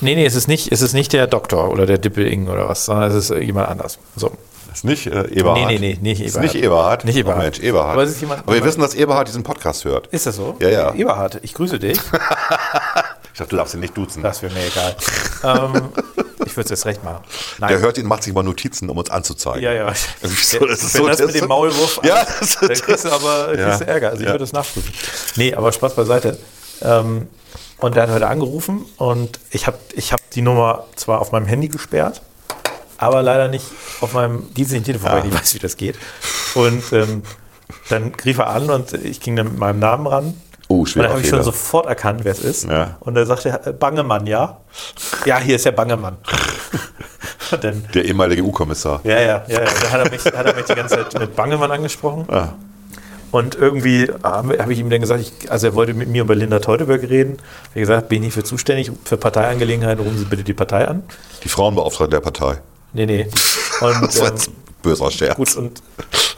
Nee, nee, es ist nicht, es ist nicht der Doktor oder der Dippel-Ing oder was, sondern es ist äh, jemand anders. So. Das ist nicht äh, Eberhard. Nee, nee, nee, nicht Das ist Eberhard. nicht Eberhard. Nicht Eberhard. Oh, Mensch, Eberhard. Aber es ist jemand- Aber wir wissen, dass Eberhard diesen Podcast hört. Ist das so? Ja, ja. Eberhard, ich grüße dich. Ich dachte, du darfst ihn nicht duzen. Das wäre mir egal. ähm, ich würde es jetzt recht machen. Nein. Der hört ihn, macht sich mal Notizen, um uns anzuzeigen. Ja, ja. Ist Wenn so- das mit dem so- Maulwurf, Ja, ist- dann kriegst du aber Ja. kriegst du Ärger. Also ich Ja. würde das nachprüfen. Nee, aber Spaß beiseite. Ähm, und der hat heute angerufen und ich habe ich hab die Nummer zwar auf meinem Handy gesperrt, aber leider nicht auf meinem dienstlichen Telefon, weil ich nicht weiß, wie das geht. Und ähm, dann rief er an und ich ging dann mit meinem Namen ran. Oh, Und schwerer dann habe ich schon sofort erkannt, wer es ist. Ja. Und er sagte, äh, Bangemann, ja? Ja, hier ist der Bangemann. und dann Der ehemalige EU-Kommissar. ja, ja, ja. ja. Da hat er, mich, hat er mich die ganze Zeit mit Bangemann angesprochen. Ah. Und irgendwie habe hab ich ihm dann gesagt, ich, also er wollte mit mir über Linda Teuteberg reden. Habe gesagt, bin ich für zuständig für Parteiangelegenheiten, rufen Sie bitte die Partei an. Die Frauenbeauftragte der Partei. Nee, nee. Und, Das war ähm, jetzt ein böser Scherz. gut, und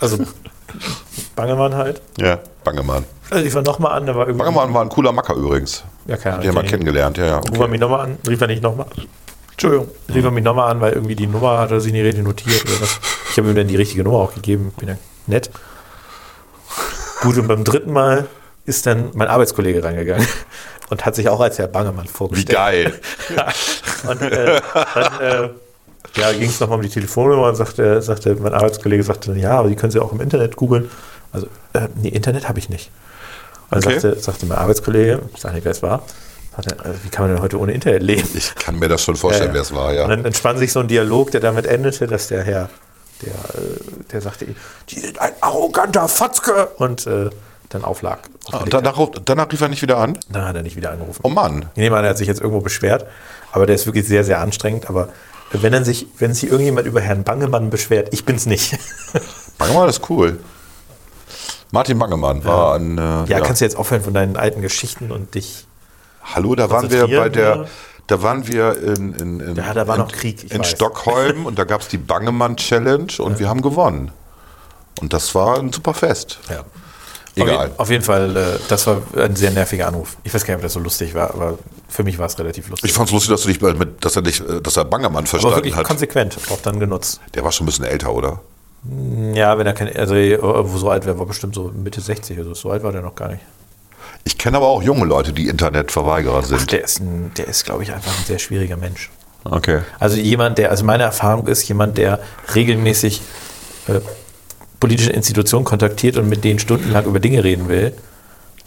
also Bangemann halt. Ja, Bangemann. Also ich war nochmal an, da war irgendwie. Bangemann war ein cooler Macker übrigens. Ja, keine Ahnung. Den haben wir kennengelernt, ja, ja. Rufen wir mich nochmal an. Rief er nicht nochmal. Entschuldigung. Rief er mich nochmal an, weil irgendwie die Nummer hat er sich nicht richtig notiert oder was. Ich habe ihm dann die richtige Nummer auch gegeben. Bin ja nett. Gut, und beim dritten Mal ist dann mein Arbeitskollege reingegangen und hat sich auch als Herr Bangemann Wie vorgestellt. geil. Und äh, dann äh, ja, ging es nochmal um die Telefonnummer und sagte, sagte, mein Arbeitskollege sagte dann, ja, aber die können Sie auch im Internet googeln. Also, äh, nee, Internet habe ich nicht. Und Okay. sagte, sagte mein Arbeitskollege, ich sage nicht, wer es war, sagte, also, wie kann man denn heute ohne Internet leben? Ich kann mir das schon vorstellen, ja. wer es war, Und ja. dann entspann sich so ein Dialog, der damit endete, dass der Herr, der, äh, der sagte, die sind ein arroganter Fatzke und äh, dann auflag. Ah, Und danach, danach rief er nicht wieder an? Dann hat er nicht wieder angerufen. Oh Mann. Ich nehme an, er hat sich jetzt irgendwo beschwert, aber der ist wirklich sehr, sehr anstrengend. Aber wenn dann sich, wenn sich irgendjemand über Herrn Bangemann beschwert, ich bin's nicht. Bangemann ist cool. Martin Bangemann war ein. Äh, Ja, kannst du jetzt aufhören von deinen alten Geschichten und dich. Hallo, da waren wir bei der. Da waren wir in, in, in, Ja, da war in, noch Krieg, in. Stockholm und da gab es die Bangemann Challenge und wir haben gewonnen. Und das war ein super Fest. Ja. Egal. Auf, jeden Fall, äh, das war ein sehr nerviger Anruf. Ich weiß gar nicht, ob das so lustig war, aber für mich war es relativ lustig. Ich fand es lustig, dass, du dich mit, dass, er dich, äh, dass er Bangemann aber verstanden wirklich hat. konsequent auch dann genutzt. Der war schon ein bisschen älter, oder? Ja, wenn er kein, also äh, wo so alt wäre, war bestimmt so Mitte 60 oder so. So alt war der noch gar nicht. Ich kenne aber auch junge Leute, die Internetverweigerer Ach, sind. der ist, ein, der ist, glaube ich, einfach ein sehr schwieriger Mensch. Okay. Also jemand, der, also meine Erfahrung ist, jemand, der regelmäßig äh, politische Institutionen kontaktiert und mit denen stundenlang über Dinge reden will,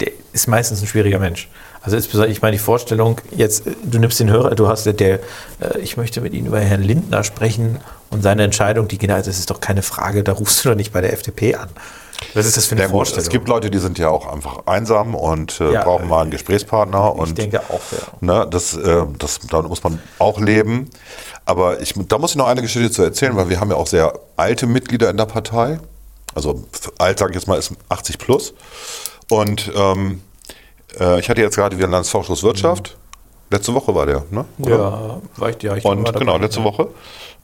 der ist meistens ein schwieriger Mensch. Also insbesondere, ich meine, die Vorstellung, jetzt, äh, du nimmst den Hörer, du hast der, der äh, ich möchte mit Ihnen über Herrn Lindner sprechen und seine Entscheidung, die genau, das ist doch keine Frage, da rufst du doch nicht bei der FDP an. Was ist das für eine gut, Vorstellung? es gibt Leute, die sind ja auch einfach einsam und äh, Ja, brauchen mal einen Gesprächspartner. ich und denke auch, ja. Ne, das, äh, das, da muss man auch leben. Aber ich, da muss ich noch eine Geschichte zu erzählen, weil wir haben ja auch sehr alte Mitglieder in der Partei. Also alt, sage ich jetzt mal, ist 80 plus. Und ähm, äh, ich hatte jetzt gerade wieder einen Landesvorschuss Wirtschaft. Letzte Woche war der, ne? Oder? Ja, war ich, ja, ich Und genau, letzte. Woche.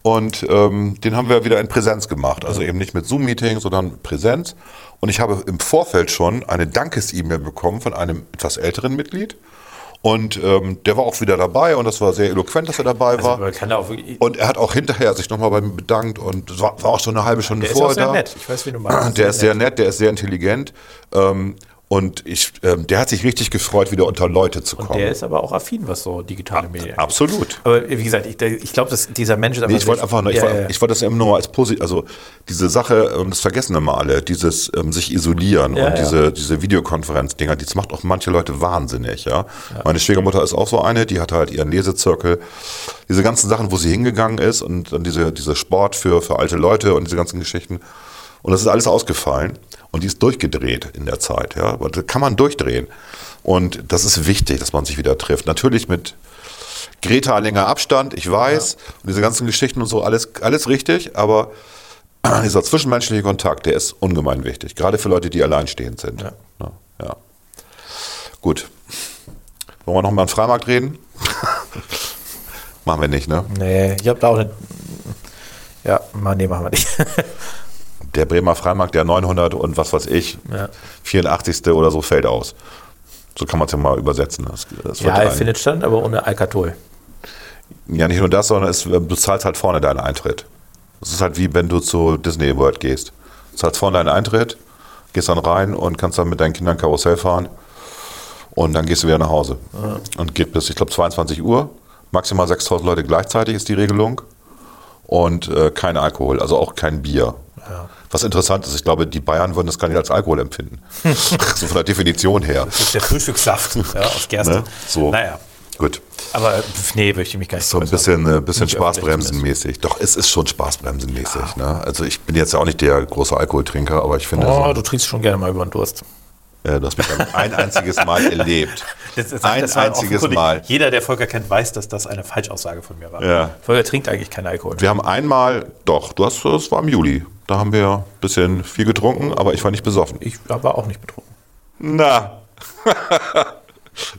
Und ähm, den haben wir wieder in Präsenz gemacht. Also eben nicht mit Zoom-Meeting, sondern Präsenz. Und ich habe im Vorfeld schon eine Dankes-E-Mail bekommen von einem etwas älteren Mitglied. Und ähm, der war auch wieder dabei und das war sehr eloquent, dass er dabei Also, war. da wirklich, Und er hat auch hinterher sich nochmal bei mir bedankt und es war, war auch schon eine halbe Stunde der ist auch vorher sehr da. nett. Ich weiß, wie du meinst. Der ist sehr nett, der ist sehr intelligent. Ähm, und ich, ähm, der hat sich richtig gefreut, wieder unter Leute zu kommen. Der ist aber auch affin, was so digitale Medien angeht. Absolut. Aber wie gesagt, ich, ich glaube, dass dieser Mensch ist einfach. Nee, ich wollte einfach nur, ich, ja, wollte, ja. ich wollte das immer nur als positiv, also diese Sache, und das vergessen immer alle, dieses ähm, sich isolieren Ja, und diese, diese Videokonferenz-Dinger, das macht auch manche Leute wahnsinnig, ja? Meine Schwiegermutter ist auch so eine, die hatte halt ihren Lesezirkel, diese ganzen Sachen, wo sie hingegangen ist und dann diese, diese Sport für, für alte Leute und diese ganzen Geschichten. Und das ist alles ausgefallen und die ist durchgedreht in der Zeit, ja? Aber da kann man durchdrehen. Und das ist wichtig, dass man sich wieder trifft. Natürlich mit Greta länger Abstand, ich weiß, und diese ganzen Geschichten und so, alles, alles richtig, aber dieser zwischenmenschliche Kontakt, der ist ungemein wichtig, gerade für Leute, die alleinstehend sind. Ja. Ja, ja. Gut. Wollen wir noch mal einen Freimarkt reden? Machen wir nicht, ne? Nee, ich habe da auch eine. Ja, nee, machen wir nicht. Der Bremer Freimarkt, der 900 und was weiß ich, Ja. 84. oder so fällt aus. So kann man es ja mal übersetzen. Das, das ja, er findet stand, aber ohne Alkatol. Ja, nicht nur das, sondern es, du zahlst halt vorne deinen Eintritt. Es ist halt wie wenn du zu Disney World gehst. Du zahlst vorne deinen Eintritt, gehst dann rein und kannst dann mit deinen Kindern Karussell fahren und dann gehst du wieder nach Hause. Und geht bis, ich glaube, 22 Uhr. Maximal 6000 Leute gleichzeitig ist die Regelung. Und äh, kein Alkohol, also auch kein Bier. Was interessant ist, ich glaube, die Bayern würden das gar nicht als Alkohol empfinden. so von der Definition her. Das ist der Frühstückssaft ja, aus Gerste. Ne? So. Naja. Gut. Aber nee, möchte ich mich gar nicht So ein bisschen, äh, bisschen Spaßbremsenmäßig. Doch, es ist schon Spaßbremsenmäßig. Ne? Also ich bin jetzt ja auch nicht der große Alkoholtrinker, aber ich finde, Oh, so, du trinkst schon gerne mal über den Durst. äh, du hast mich ein, ein einziges Mal erlebt. ein war einziges Mal. Jeder, der Volker kennt, weiß, dass das eine Falschaussage von mir war. Ja. Volker trinkt eigentlich keinen Alkohol. Wir haben einmal, doch, du hast, das war im Juli. Da haben wir ein bisschen viel getrunken, aber ich war nicht besoffen. Ich war auch nicht betrunken. Na.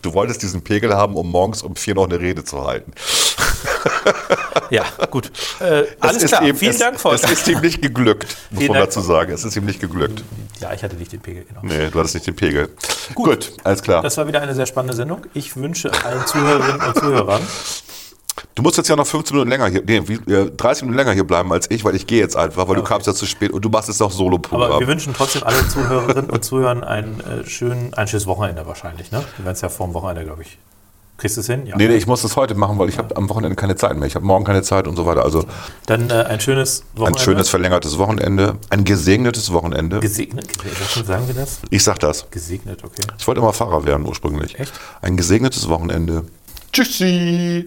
du wolltest diesen Pegel haben, um morgens um vier noch eine Rede zu halten. ja, gut. Äh, alles klar. Ihm, Vielen es, Dank, Volker. Es ist ihm nicht geglückt, muss Vielen man Dank. dazu sagen. Es ist ihm nicht geglückt. Ja, ich hatte nicht den Pegel, genau. Nee, du hattest nicht den Pegel. Gut, alles klar. Das war wieder eine sehr spannende Sendung. Ich wünsche allen Zuhörerinnen und Zuhörern. Du musst jetzt ja noch 15 Minuten länger hier, nee, wie, äh, 30 Minuten länger hier bleiben als ich, weil ich gehe jetzt einfach, weil du kamst ja zu spät und du machst jetzt noch Aber wir wünschen trotzdem allen Zuhörerinnen und Zuhörern ein, äh, schön, ein schönes Wochenende wahrscheinlich. Ne? Wir werden es ja vor dem Wochenende, glaube ich. Kriegst du es hin? Ja. Nee, nee, ich muss das heute machen, weil ich habe am Wochenende keine Zeit mehr. Ich habe morgen keine Zeit und so weiter. Also Dann äh, ein schönes Wochenende. ein schönes verlängertes Wochenende, ein gesegnetes Wochenende. Gesegnet. Sagen wir das? Ich sag das. Gesegnet, okay. Ich wollte immer Pfarrer werden ursprünglich. Echt? Ein gesegnetes Wochenende. Tschüssi.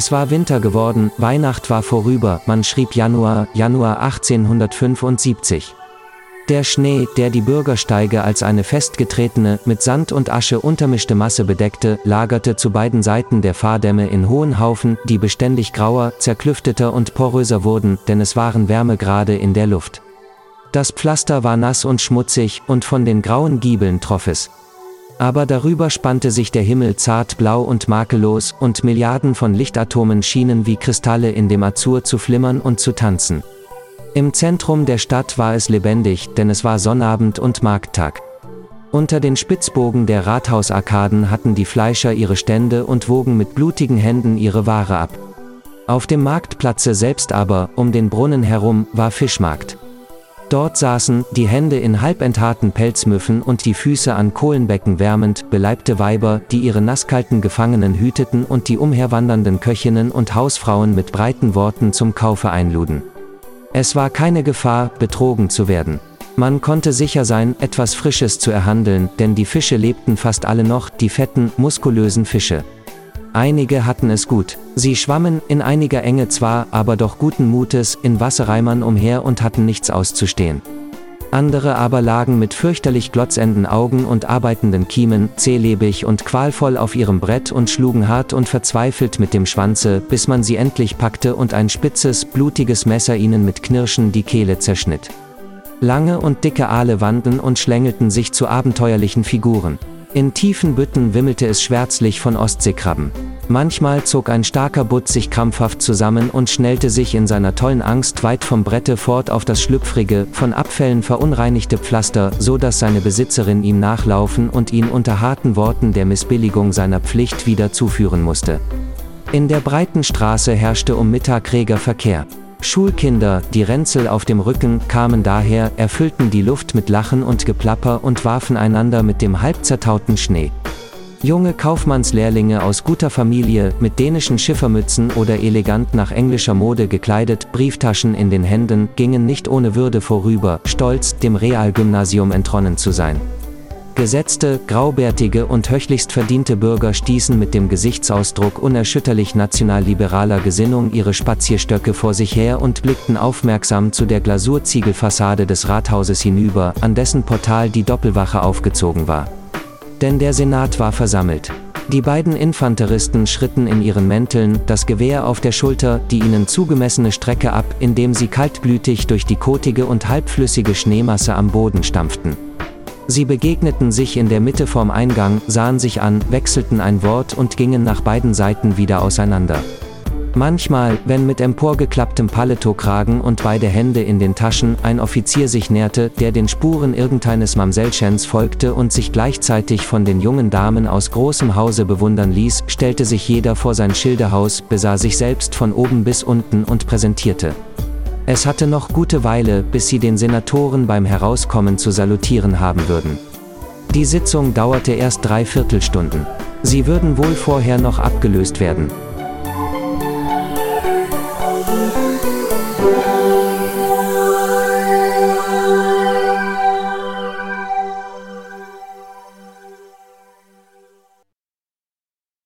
Es war Winter geworden, Weihnacht war vorüber, man schrieb Januar, Januar 1875. Der Schnee, der die Bürgersteige als eine festgetretene, mit Sand und Asche untermischte Masse bedeckte, lagerte zu beiden Seiten der Fahrdämme in hohen Haufen, die beständig grauer, zerklüfteter und poröser wurden, denn es waren Wärmegrade in der Luft. Das Pflaster war nass und schmutzig, und von den grauen Giebeln troff es. Aber darüber spannte sich der Himmel zart blau und makellos, und Milliarden von Lichtatomen schienen wie Kristalle in dem Azur zu flimmern und zu tanzen. Im Zentrum der Stadt war es lebendig, denn es war Sonnabend und Markttag. Unter den Spitzbogen der Rathausarkaden hatten die Fleischer ihre Stände und wogen mit blutigen Händen ihre Ware ab. Auf dem Marktplatze selbst aber, um den Brunnen herum, war Fischmarkt. Dort saßen, die Hände in halbenthaarten Pelzmüffen und die Füße an Kohlenbecken wärmend, beleibte Weiber, die ihre nasskalten Gefangenen hüteten und die umherwandernden Köchinnen und Hausfrauen mit breiten Worten zum Kaufe einluden. Es war keine Gefahr, betrogen zu werden. Man konnte sicher sein, etwas Frisches zu erhandeln, denn die Fische lebten fast alle noch, die fetten, muskulösen Fische. Einige hatten es gut. Sie schwammen, in einiger Enge zwar, aber doch guten Mutes, in Wasserreimern umher und hatten nichts auszustehen. Andere aber lagen mit fürchterlich glotzenden Augen und arbeitenden Kiemen, zählebig und qualvoll auf ihrem Brett und schlugen hart und verzweifelt mit dem Schwanze, bis man sie endlich packte und ein spitzes, blutiges Messer ihnen mit Knirschen die Kehle zerschnitt. Lange und dicke Aale wanden und schlängelten sich zu abenteuerlichen Figuren. In tiefen Bütten wimmelte es schwärzlich von Ostseekrabben. Manchmal zog ein starker Butt sich krampfhaft zusammen und schnellte sich in seiner tollen Angst weit vom Brette fort auf das schlüpfrige, von Abfällen verunreinigte Pflaster, so dass seine Besitzerin ihm nachlaufen und ihn unter harten Worten der Missbilligung seiner Pflicht wieder zuführen musste. In der breiten Straße herrschte um Mittag reger Verkehr. Schulkinder, die Ränzel auf dem Rücken, kamen daher, erfüllten die Luft mit Lachen und Geplapper und warfen einander mit dem halb zertauten Schnee. Junge Kaufmannslehrlinge aus guter Familie, mit dänischen Schiffermützen oder elegant nach englischer Mode gekleidet, Brieftaschen in den Händen, gingen nicht ohne Würde vorüber, stolz, dem Realgymnasium entronnen zu sein. Gesetzte, graubärtige und höchlichst verdiente Bürger stießen mit dem Gesichtsausdruck unerschütterlich nationalliberaler Gesinnung ihre Spazierstöcke vor sich her und blickten aufmerksam zu der Glasurziegelfassade des Rathauses hinüber, an dessen Portal die Doppelwache aufgezogen war. Denn der Senat war versammelt. Die beiden Infanteristen schritten in ihren Mänteln, das Gewehr auf der Schulter, die ihnen zugemessene Strecke ab, indem sie kaltblütig durch die kotige und halbflüssige Schneemasse am Boden stampften. Sie begegneten sich in der Mitte vorm Eingang, sahen sich an, wechselten ein Wort und gingen nach beiden Seiten wieder auseinander. Manchmal, wenn mit emporgeklapptem Paletokragen und beide Hände in den Taschen ein Offizier sich näherte, der den Spuren irgendeines Mamsellchens folgte und sich gleichzeitig von den jungen Damen aus großem Hause bewundern ließ, stellte sich jeder vor sein Schilderhaus, besah sich selbst von oben bis unten und präsentierte. Es hatte noch gute Weile, bis sie den Senatoren beim Herauskommen zu salutieren haben würden. Die Sitzung dauerte erst drei Viertelstunden. Sie würden wohl vorher noch abgelöst werden.